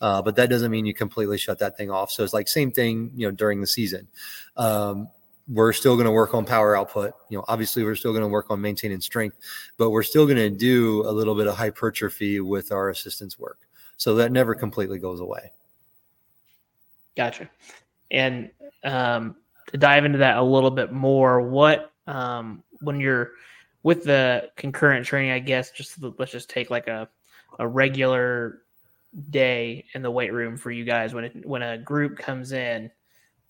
Uh, but that doesn't mean you completely shut that thing off. So it's like same thing, you know, during the season. Um, we're still going to work on power output. You know, obviously we're still going to work on maintaining strength, but we're still going to do a little bit of hypertrophy with our assistance work. So that never completely goes away. Gotcha. And um, to dive into that a little bit more, what um, when you're with the concurrent training, I guess just let's just take like a a regular day in the weight room for you guys when it, when a group comes in.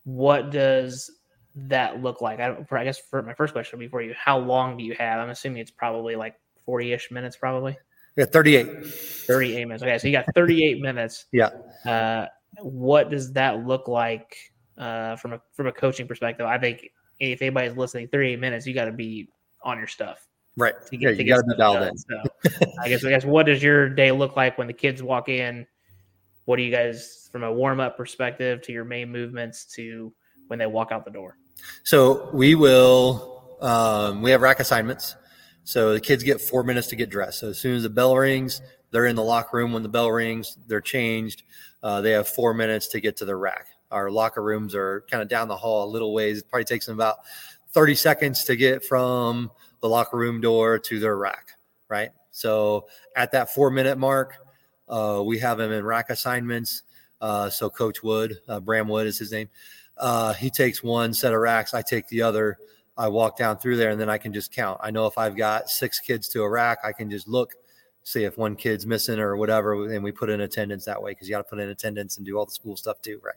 What does that look like? I, I guess for my first question before you, how long do you have? I'm assuming it's probably like 40 ish minutes, probably. Yeah, 38. 38 minutes. Okay, so you got 38 minutes. Yeah. Uh, what does that look like uh, from a from a coaching perspective? I think if anybody's listening, 38 minutes, you got to be on your stuff. Right. To get, yeah, you got to be dialed in. So [laughs] I guess I guess what does your day look like when the kids walk in? What do you guys from a warm up perspective to your main movements to when they walk out the door? So we will um, we have rack assignments. So the kids get four minutes to get dressed. So as soon as the bell rings, they're in the locker room. When the bell rings, they're changed. Uh, they have four minutes to get to the rack. Our locker rooms are kind of down the hall a little ways. It probably takes them about 30 seconds to get from the locker room door to their rack, right? So at that four minute mark, uh, we have him in rack assignments. Uh, so Coach Wood, uh, Graham Wood is his name. Uh, he takes one set of racks. I take the other. I walk down through there and then I can just count. I know if I've got six kids to a rack, I can just look, see if one kid's missing or whatever, and we put in attendance that way because you got to put in attendance and do all the school stuff too, right?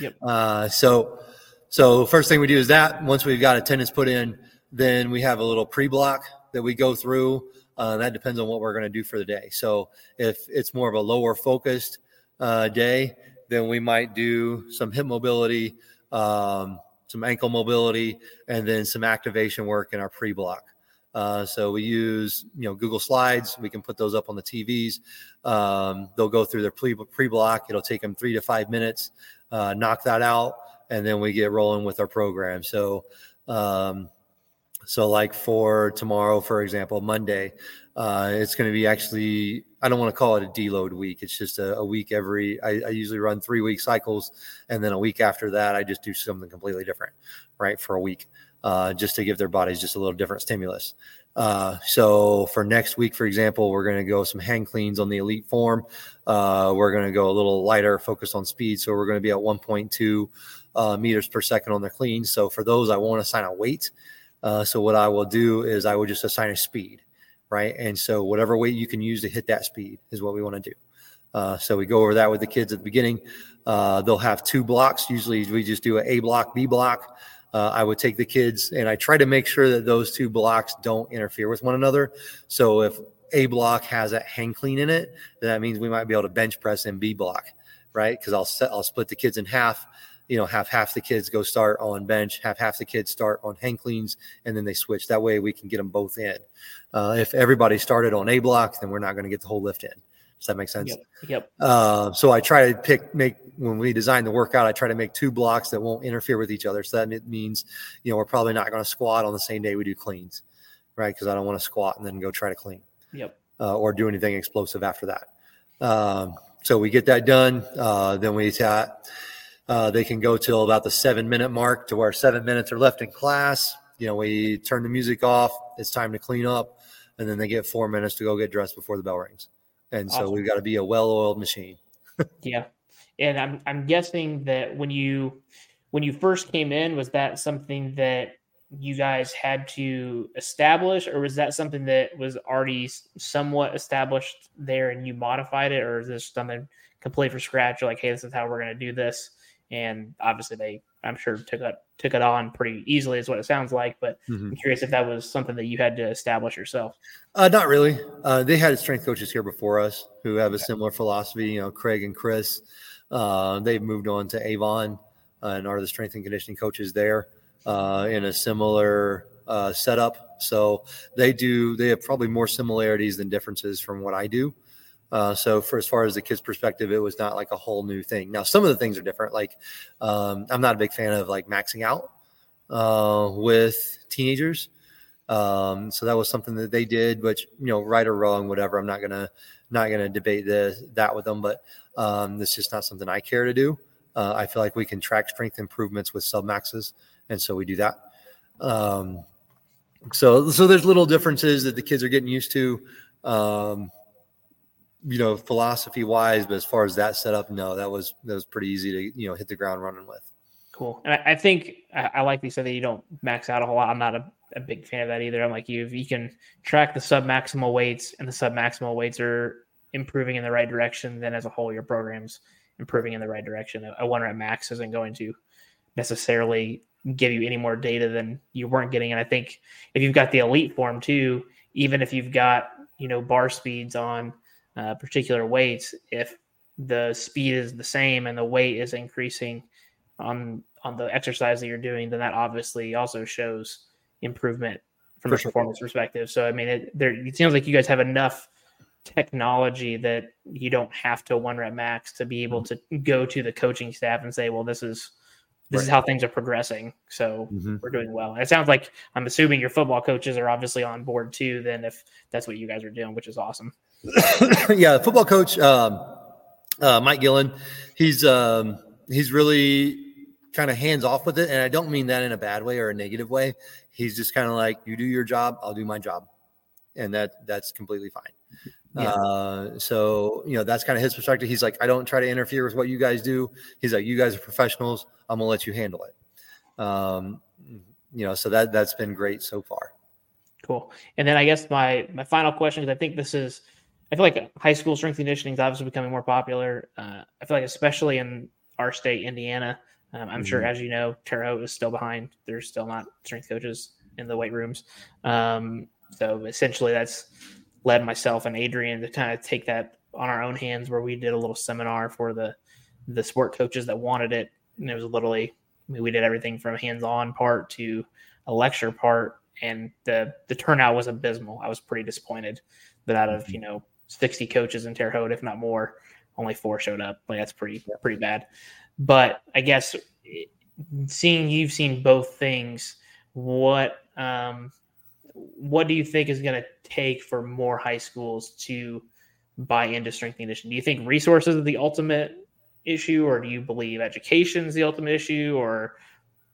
Yep. Uh, so, so first thing we do is that once we've got attendance put in, then we have a little pre-block that we go through. Uh, that depends on what we're going to do for the day. So if it's more of a lower focused uh, day, then we might do some hip mobility, um, some ankle mobility, and then some activation work in our pre-block. Uh, so we use you know Google Slides. We can put those up on the TVs. Um, they'll go through their pre block. It'll take them three to five minutes. Uh, knock that out, and then we get rolling with our program. So um, so, like for tomorrow, for example, Monday, uh, it's going to be actually, I don't want to call it a deload week. It's just a, a week every, I, I, usually run three week cycles. And then a week after that, I just do something completely different, right, for a week, uh, just to give their bodies just a little different stimulus. Uh, so for next week, for example, we're going to go some hand cleans on the EliteForm. Uh, we're going to go a little lighter, focus on speed. So we're going to be at 1.2 uh, meters per second on the clean. So for those, I won't assign a weight. Uh, so what I will do is I will just assign a speed, right? And so whatever weight you can use to hit that speed is what we want to do. Uh, so we go over that with the kids at the beginning. Uh, they'll have two blocks. Usually we just do an A block, B block. Uh, I would take the kids and I try to make sure that those two blocks don't interfere with one another. So if A block has a hang clean in it, then that means we might be able to bench press in B block, right? Because I'll set, I'll split the kids in half you know, have half the kids go start on bench, have half the kids start on hang cleans, and then they switch. That way we can get them both in. Uh, if everybody started on A block, then we're not going to get the whole lift in. Does that make sense? Yep. yep. Uh, so I try to pick, make, when we design the workout, I try to make two blocks that won't interfere with each other. So that means, you know, we're probably not going to squat on the same day we do cleans, right? Because I don't want to squat and then go try to clean. Yep. Uh, or do anything explosive after that. Um, so we get that done. Uh, then we, ta- uh, they can go till about the seven minute mark to where seven minutes are left in class. You know, we turn the music off. It's time to clean up, and then they get four minutes to go get dressed before the bell rings. and so we've got to be a well-oiled machine. [laughs] yeah, and I'm I'm guessing that when you when you first came in, was that something that you guys had to establish, or was that something that was already somewhat established there and you modified it, or is this something complete from scratch? You're like, hey, this is how we're going to do this, and obviously they, I'm sure, took it took it on pretty easily, is what it sounds like. But mm-hmm. I'm curious if that was something that you had to establish yourself. Uh, not really. Uh, they had strength coaches here before us who have a similar philosophy. You know, Craig and Chris. Uh, they've moved on to Avon uh, and are the strength and conditioning coaches there uh, in a similar uh, setup. So they do. They have probably more similarities than differences from what I do. Uh, so for as far as the kids' perspective, it was not like a whole new thing. Now some of the things are different. Like um, I'm not a big fan of like maxing out uh, with teenagers. Um, so that was something that they did, which you know, right or wrong, whatever. I'm not gonna not gonna debate this that with them, but um, it's just not something I care to do. Uh, I feel like we can track strength improvements with sub maxes and so we do that. Um, so so there's little differences that the kids are getting used to, um, you know, philosophy wise. But as far as that setup, no, that was that was pretty easy to you know hit the ground running with. Cool, and I, I think I, I, like you said that you don't max out a whole lot. I'm not a, a big fan of that either. I'm like you, if you can track the sub maximal weights and the sub maximal weights are improving in the right direction, then as a whole your program's improving in the right direction. A one rep max isn't going to necessarily give you any more data than you weren't getting. And I think if you've got the EliteForm too, even if you've got you know bar speeds on uh, particular weights, if the speed is the same and the weight is increasing on on the exercise that you're doing, then that obviously also shows improvement from For the sure. performance perspective. So I mean, it, there it seems like you guys have enough technology that you don't have to one rep max to be able mm-hmm. to go to the coaching staff and say, well, this is this right. is how things are progressing. So mm-hmm. we're doing well. And it sounds like I'm assuming your football coaches are obviously on board too. Then if that's what you guys are doing, which is awesome. [coughs] yeah, football coach um, uh, Mike Gillen, he's um, he's really kind of hands off with it, and I don't mean that in a bad way or a negative way. He's just kind of like, you do your job, I'll do my job, and that that's completely fine. Yeah. Uh, so you know that's kind of his perspective. He's like, I don't try to interfere with what you guys do. He's like, you guys are professionals. I'm gonna let you handle it. Um, you know, so that that's been great so far. Cool. And then I guess my my final question is, I think this is, I feel like high school strength conditioning is obviously becoming more popular. Uh, I feel like especially in our state, Indiana. Um, I'm mm-hmm. sure, as you know, Terre Haute is still behind. There's still not strength coaches in the weight rooms. Um, so essentially, that's led myself and Adrian to kind of take that on our own hands where we did a little seminar for the the sport coaches that wanted it. And it was literally I mean, we did everything from hands-on part to a lecture part and the the turnout was abysmal. I was pretty disappointed that out of, you know, 60 coaches in Terre Haute, if not more, only four showed up. Like that's pretty pretty bad. But I guess seeing you've seen both things, what um what do you think is going to take for more high schools to buy into strength conditioning? Do you think resources are the ultimate issue, or do you believe education is the ultimate issue, or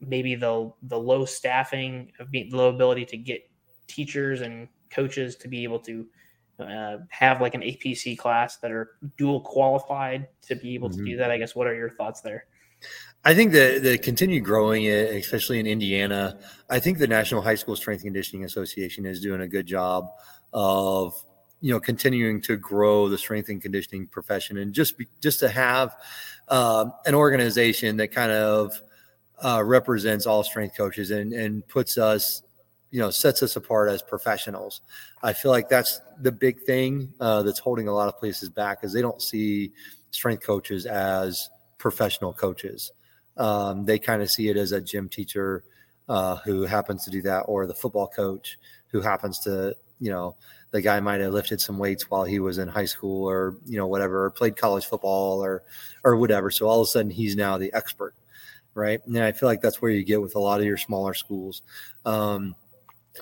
maybe the the low staffing of being low ability to get teachers and coaches to be able to uh, have like an APC class that are dual qualified to be able mm-hmm. to do mm-hmm. that? I guess what are your thoughts there? I think the the continued growing it, especially in Indiana, I think the National High School Strength Conditioning Association is doing a good job of you know continuing to grow the strength and conditioning profession, and just be, just to have um, an organization that kind of uh, represents all strength coaches and and puts us you know sets us apart as professionals. I feel like that's the big thing uh, that's holding a lot of places back, is they don't see strength coaches as professional coaches. Um, they kind of see it as a gym teacher uh, who happens to do that, or the football coach who happens to, you know, the guy might have lifted some weights while he was in high school, or you know, whatever, or played college football, or or whatever. So all of a sudden, he's now the expert, right? And I feel like that's where you get with a lot of your smaller schools. Um,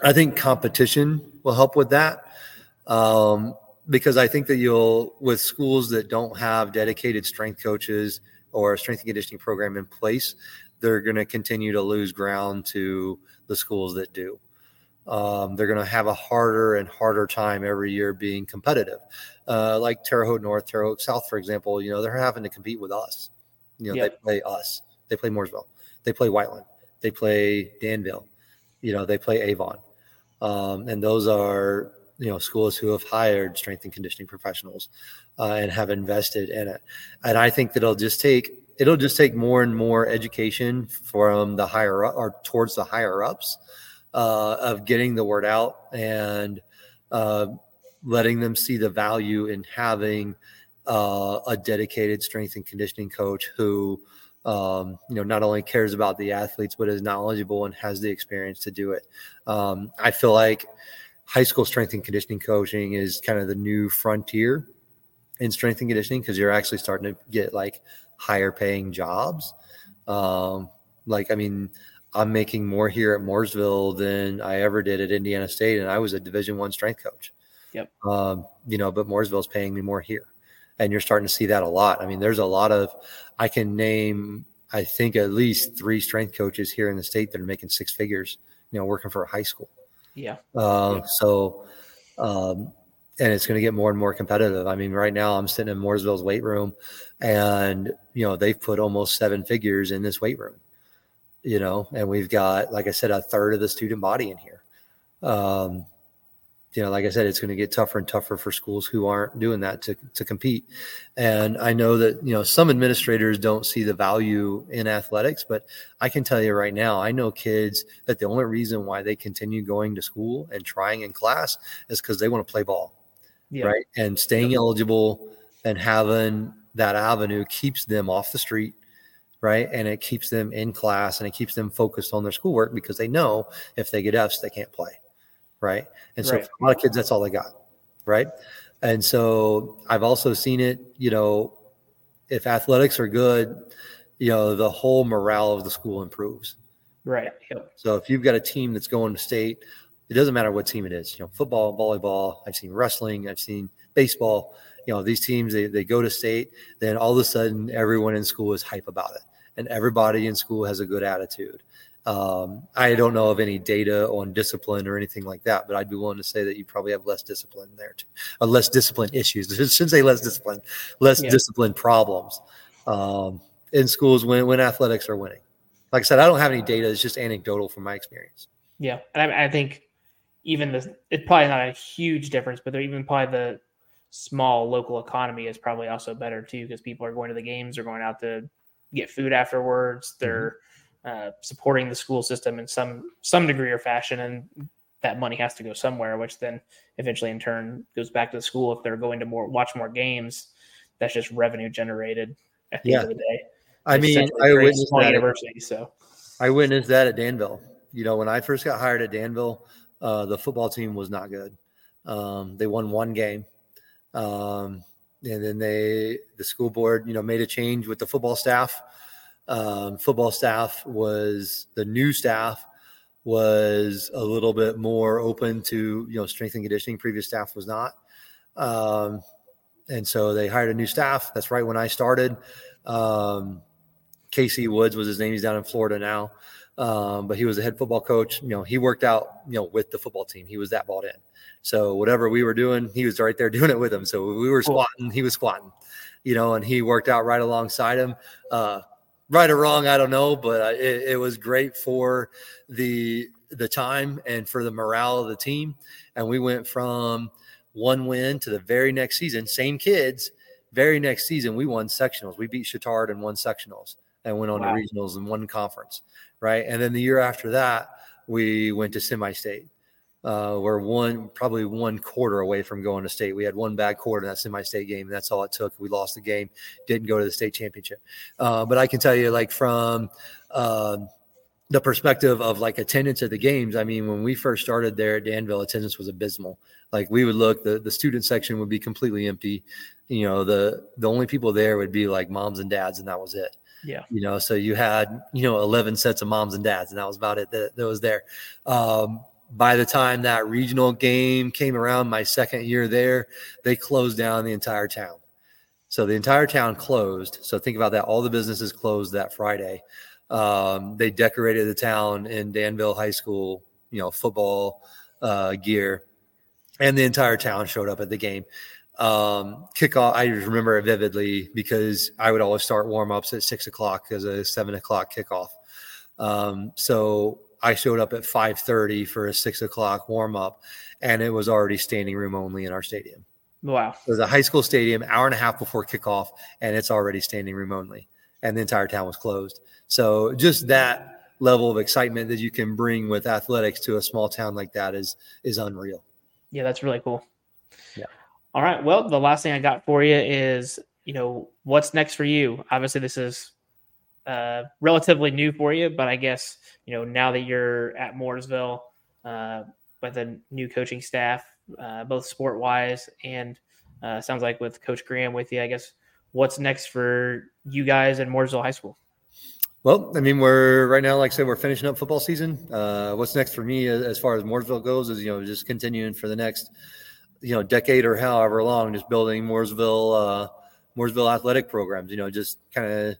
I think competition will help with that. Um, because I think that you'll, with schools that don't have dedicated strength coaches or a strength and conditioning program in place, they're going to continue to lose ground to the schools that do. um, they're going to have a harder and harder time every year being competitive. Uh, like Terre Haute North, Terre Haute South, for example, you know, they're having to compete with us. You know, yep. they play us, they play Mooresville, they play Whiteland, they play Danville, you know, they play Avon. Um, and those are, you know, schools who have hired strength and conditioning professionals uh, and have invested in it. And I think that it'll just take, it'll just take more and more education from the higher up or towards the higher ups uh, of getting the word out and uh, letting them see the value in having uh, a dedicated strength and conditioning coach who um, you know not only cares about the athletes but is knowledgeable and has the experience to do it um, i feel like high school strength and conditioning coaching is kind of the new frontier in strength and conditioning because you're actually starting to get like higher paying jobs um, like i mean I'm making more here at Mooresville than I ever did at Indiana State, and I was a Division One strength coach. Yep. Um, you know, but Mooresville's paying me more here, and you're starting to see that a lot. I mean, there's a lot of I can name I think at least three strength coaches here in the state that are making six figures. You know, working for a high school. Yeah. Uh, yeah. So, um, and it's going to get more and more competitive. I mean, right now I'm sitting in Mooresville's weight room, and you know they've put almost seven figures in this weight room you know, and we've got, like I said, a third of the student body in here. Um, you know, like I said, it's going to get tougher and tougher for schools who aren't doing that to, to compete. And I know that, you know, some administrators don't see the value in athletics, but I can tell you right now, I know kids that the only reason why they continue going to school and trying in class is because they want to play ball. Yeah. Right. And staying eligible and having that avenue keeps them off the street right? And it keeps them in class and it keeps them focused on their schoolwork because they know if they get F's, they can't play, right? And so right. for a lot of kids, that's all they got, right? And so I've also seen it, you know, if athletics are good, you know, the whole morale of the school improves. Right. Yep. So if you've got a team that's going to state, it doesn't matter what team it is, you know, football, volleyball, I've seen wrestling, I've seen baseball, you know, these teams, they, they go to state, then all of a sudden everyone in school is hype about it and everybody in school has a good attitude. Um, I don't know of any data on discipline or anything like that, but I'd be willing to say that you probably have less discipline there too, or less discipline issues. I [laughs] shouldn't say less discipline, less yeah. discipline problems um, in schools when, when athletics are winning. Like I said, I don't have any data. It's just anecdotal from my experience. Yeah. And I, I think even the, it's probably not a huge difference, but they're even probably the small local economy is probably also better too, because people are going to the games, they're going out to get food afterwards. They're mm-hmm. Uh, supporting the school system in some some degree or fashion, and that money has to go somewhere, which then eventually in turn goes back to the school if they're going to more watch more games. That's just revenue generated at the yeah. end of the day. I it's mean, I witnessed that university. At, so I witnessed that at Danville. You know, when I first got hired at Danville, uh, the football team was not good. Um, they won one game. Um, and then they the school board you know made a change with the football staff um, football staff was the new staff was a little bit more open to you know strength and conditioning. Previous staff was not. Um, and so they hired a new staff. That's right when i started. Um, casey woods was his name. He's down in florida now. Um, but he was a head football coach. You know he worked out you know with the football team. He was that bought in. So whatever we were doing, he was right there [laughs] doing it with him. So we were squatting, he was squatting, you know, and he worked out right alongside him. Uh, right or wrong, I don't know, but uh, it, it, was great for the the time and for the morale of the team. And we went from one win to the very next season, same kids. Very next season, we won sectionals. We beat Chatard and won sectionals and went on wow. to regionals and won conference, right? And then the year after that, we went to semi-state uh, we're one probably one quarter away from going to state. We had one bad quarter in that semi-state game, and that's all it took. We lost the game, didn't go to the state championship. Uh, but I can tell you, like from uh, the perspective of like attendance at the games, I mean, when we first started there at Danville, attendance was abysmal. Like we would look, the the student section would be completely empty. You know, the the only people there would be like moms and dads, and that was it. Yeah. You know, so you had, you know, 11 sets of moms and dads, and that was about it that, that was there. Um, by the time that regional game came around, my second year there, they closed down the entire town. So the entire town closed. So think about that. All the businesses closed that Friday. Um, they decorated the town in Danville High School you know, football uh, gear, and the entire town showed up at the game. Um, kickoff, I remember it vividly because I would always start warm ups at six o'clock as a seven o'clock kickoff. Um, so I showed up at five thirty for a six o'clock warm up, and it was already standing room only in our stadium. Wow. It was a high school stadium, hour and a half before kickoff, and it's already standing room only, and the entire town was closed. So just that level of excitement that you can bring with athletics to a small town like that is is unreal. Yeah, that's really cool. Yeah. All right. Well, the last thing I got for you is, you know, what's next for you? Obviously, this is uh, relatively new for you, but I guess you know now that you're at Mooresville uh, with a new coaching staff, uh, both sport wise and uh, sounds like with Coach Graham with you. I guess what's next for you guys at Mooresville High School? Well, I mean, we're right now, like I said, we're finishing up football season. Uh, what's next for me as far as Mooresville goes is, you know, just continuing for the next, you know, decade or however long, just building Mooresville, uh, Mooresville athletic programs, you know, just kind of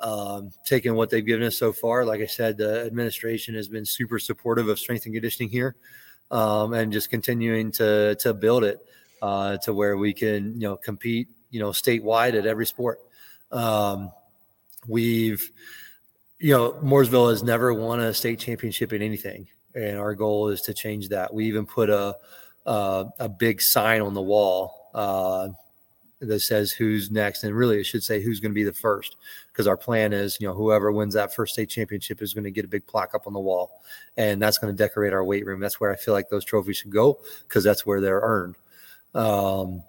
um, taking what they've given us so far. Like I said, the administration has been super supportive of strength and conditioning here um, and just continuing to, to build it uh, to where we can, you know, compete, you know, statewide at every sport. Um, we've, you know, Mooresville has never won a state championship in anything, and our goal is to change that. We even put a a, a big sign on the wall uh, that says who's next, and really it should say who's going to be the first, because our plan is, you know, whoever wins that first state championship is going to get a big plaque up on the wall, and that's going to decorate our weight room. That's where I feel like those trophies should go, because that's where they're earned. Um,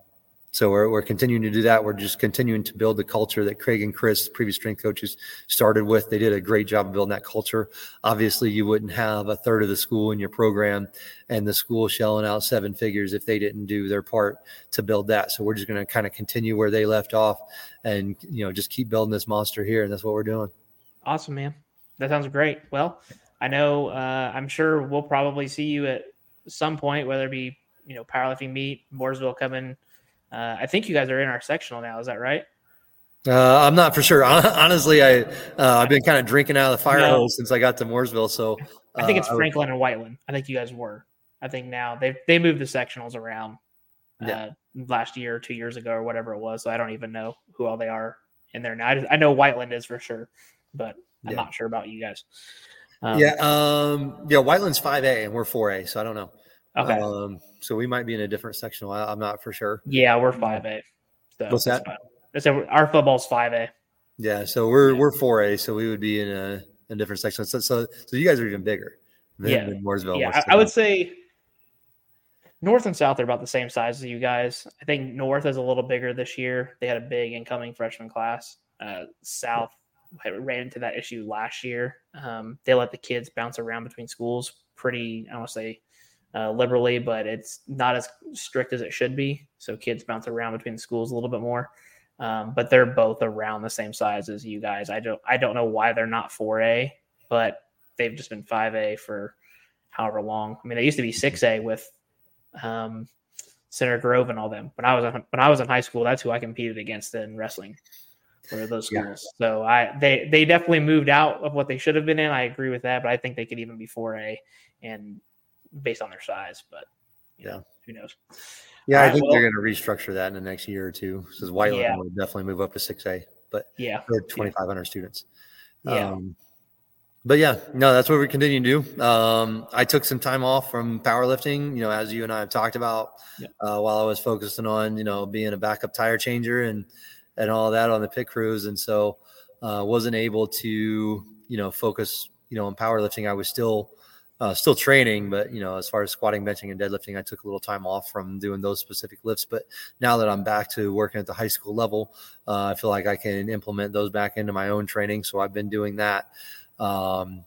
so we're, we're continuing to do that. We're just continuing to build the culture that Craig and Chris, previous strength coaches, started with. They did a great job of building that culture. Obviously, you wouldn't have a third of the school in your program and the school shelling out seven figures if they didn't do their part to build that. So we're just going to kind of continue where they left off and, you know, just keep building this monster here. And that's what we're doing. Awesome, man. That sounds great. Well, I know, uh, I'm sure we'll probably see you at some point, whether it be, you know, powerlifting meet, Mooresville coming – uh, I think you guys are in our sectional now. Is that right? Uh, I'm not for sure. Honestly, I uh, I've been kind of drinking out of the fire no. hose since I got to Mooresville. So I think it's uh, Franklin and Whiteland. I think you guys were. I think now they they moved the sectionals around yeah. Uh, last year or two years ago or whatever it was. So I don't even know who all they are in there now. I, just, I know Whiteland is for sure, but I'm yeah. not sure about you guys. Um, yeah, um, yeah. Whiteland's five A and we're four A, so I don't know. Okay. Um, so we might be in a different sectional. I, am not for sure. Yeah, we're five A. So What's that? So our football's five A. Yeah, so we're we're four A, so we would be in a, a different section. So, so so you guys are even bigger than, yeah. than Mooresville. Yeah, I, I, would say North and South are about the same size as you guys. I think North is a little bigger this year. They had a big incoming freshman class. Uh, South ran into that issue last year. Um, they let the kids bounce around between schools pretty. I want to say uh, liberally, but it's not as strict as it should be. So kids bounce around between the schools a little bit more. Um, but they're both around the same size as you guys. I don't I don't know why they're not 4A, but they've just been 5A for however long. I mean, they used to be 6A with um, Center Grove and all them. When I was when I was in high school, that's who I competed against in wrestling. Were those schools? Yeah. So I they they definitely moved out of what they should have been in. I agree with that, but I think they could even be 4A and based on their size. But yeah, know, who knows? Yeah, All I right, think well, they're going to restructure that in the next year or two. Because Whiteland yeah. will definitely move up to six A, but yeah, they're twenty five hundred students. Yeah. Um, but yeah, no, that's what we continue to do. Um, I took some time off from powerlifting, you know, as you and I have talked about, yeah. uh, while I was focusing on, you know, being a backup tire changer and and all that on the pit crews, and so uh, wasn't able to, you know, focus, you know, on powerlifting. I was still uh, still training, but you know, as far as squatting, benching, and deadlifting, I took a little time off from doing those specific lifts. But now that I'm back to working at the high school level, uh, I feel like I can implement those back into my own training. So I've been doing that, um,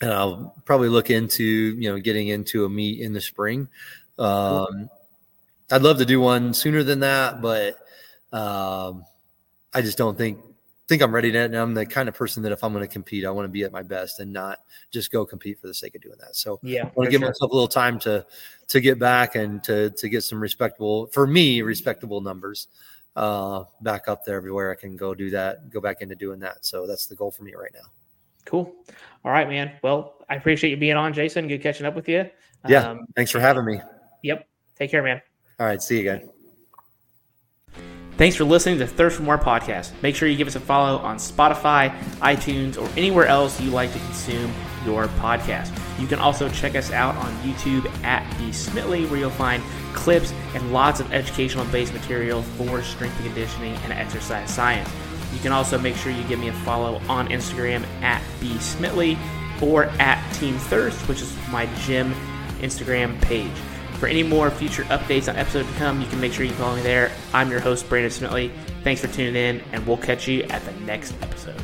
and I'll probably look into you know getting into a meet in the spring. Um, I'd love to do one sooner than that, but um, I just don't think think I'm ready to. And I'm the kind of person that if I'm going to compete, I want to be at my best and not just go compete for the sake of doing that. So yeah, I want to give sure. myself a little time to to get back and to to get some respectable for me respectable numbers uh, back up there everywhere I can go do that, go back into doing that. So that's the goal for me right now. Cool. All right, man. Well, I appreciate you being on, Jason. Good catching up with you. Yeah. Um, thanks for having me. Yep. Take care, man. All right. See you again. Thanks for listening to Thirst for More podcast. Make sure you give us a follow on Spotify, iTunes, or anywhere else you like to consume your podcast. You can also check us out on YouTube at the Smitley, where you'll find clips and lots of educational based material for strength and conditioning and exercise science. You can also make sure you give me a follow on Instagram at B Smitley or at Team Thirst, which is my gym Instagram page. For any more future updates on episodes to come, you can make sure you follow me there. I'm your host, Brandon Smitley. Thanks for tuning in, and we'll catch you at the next episode.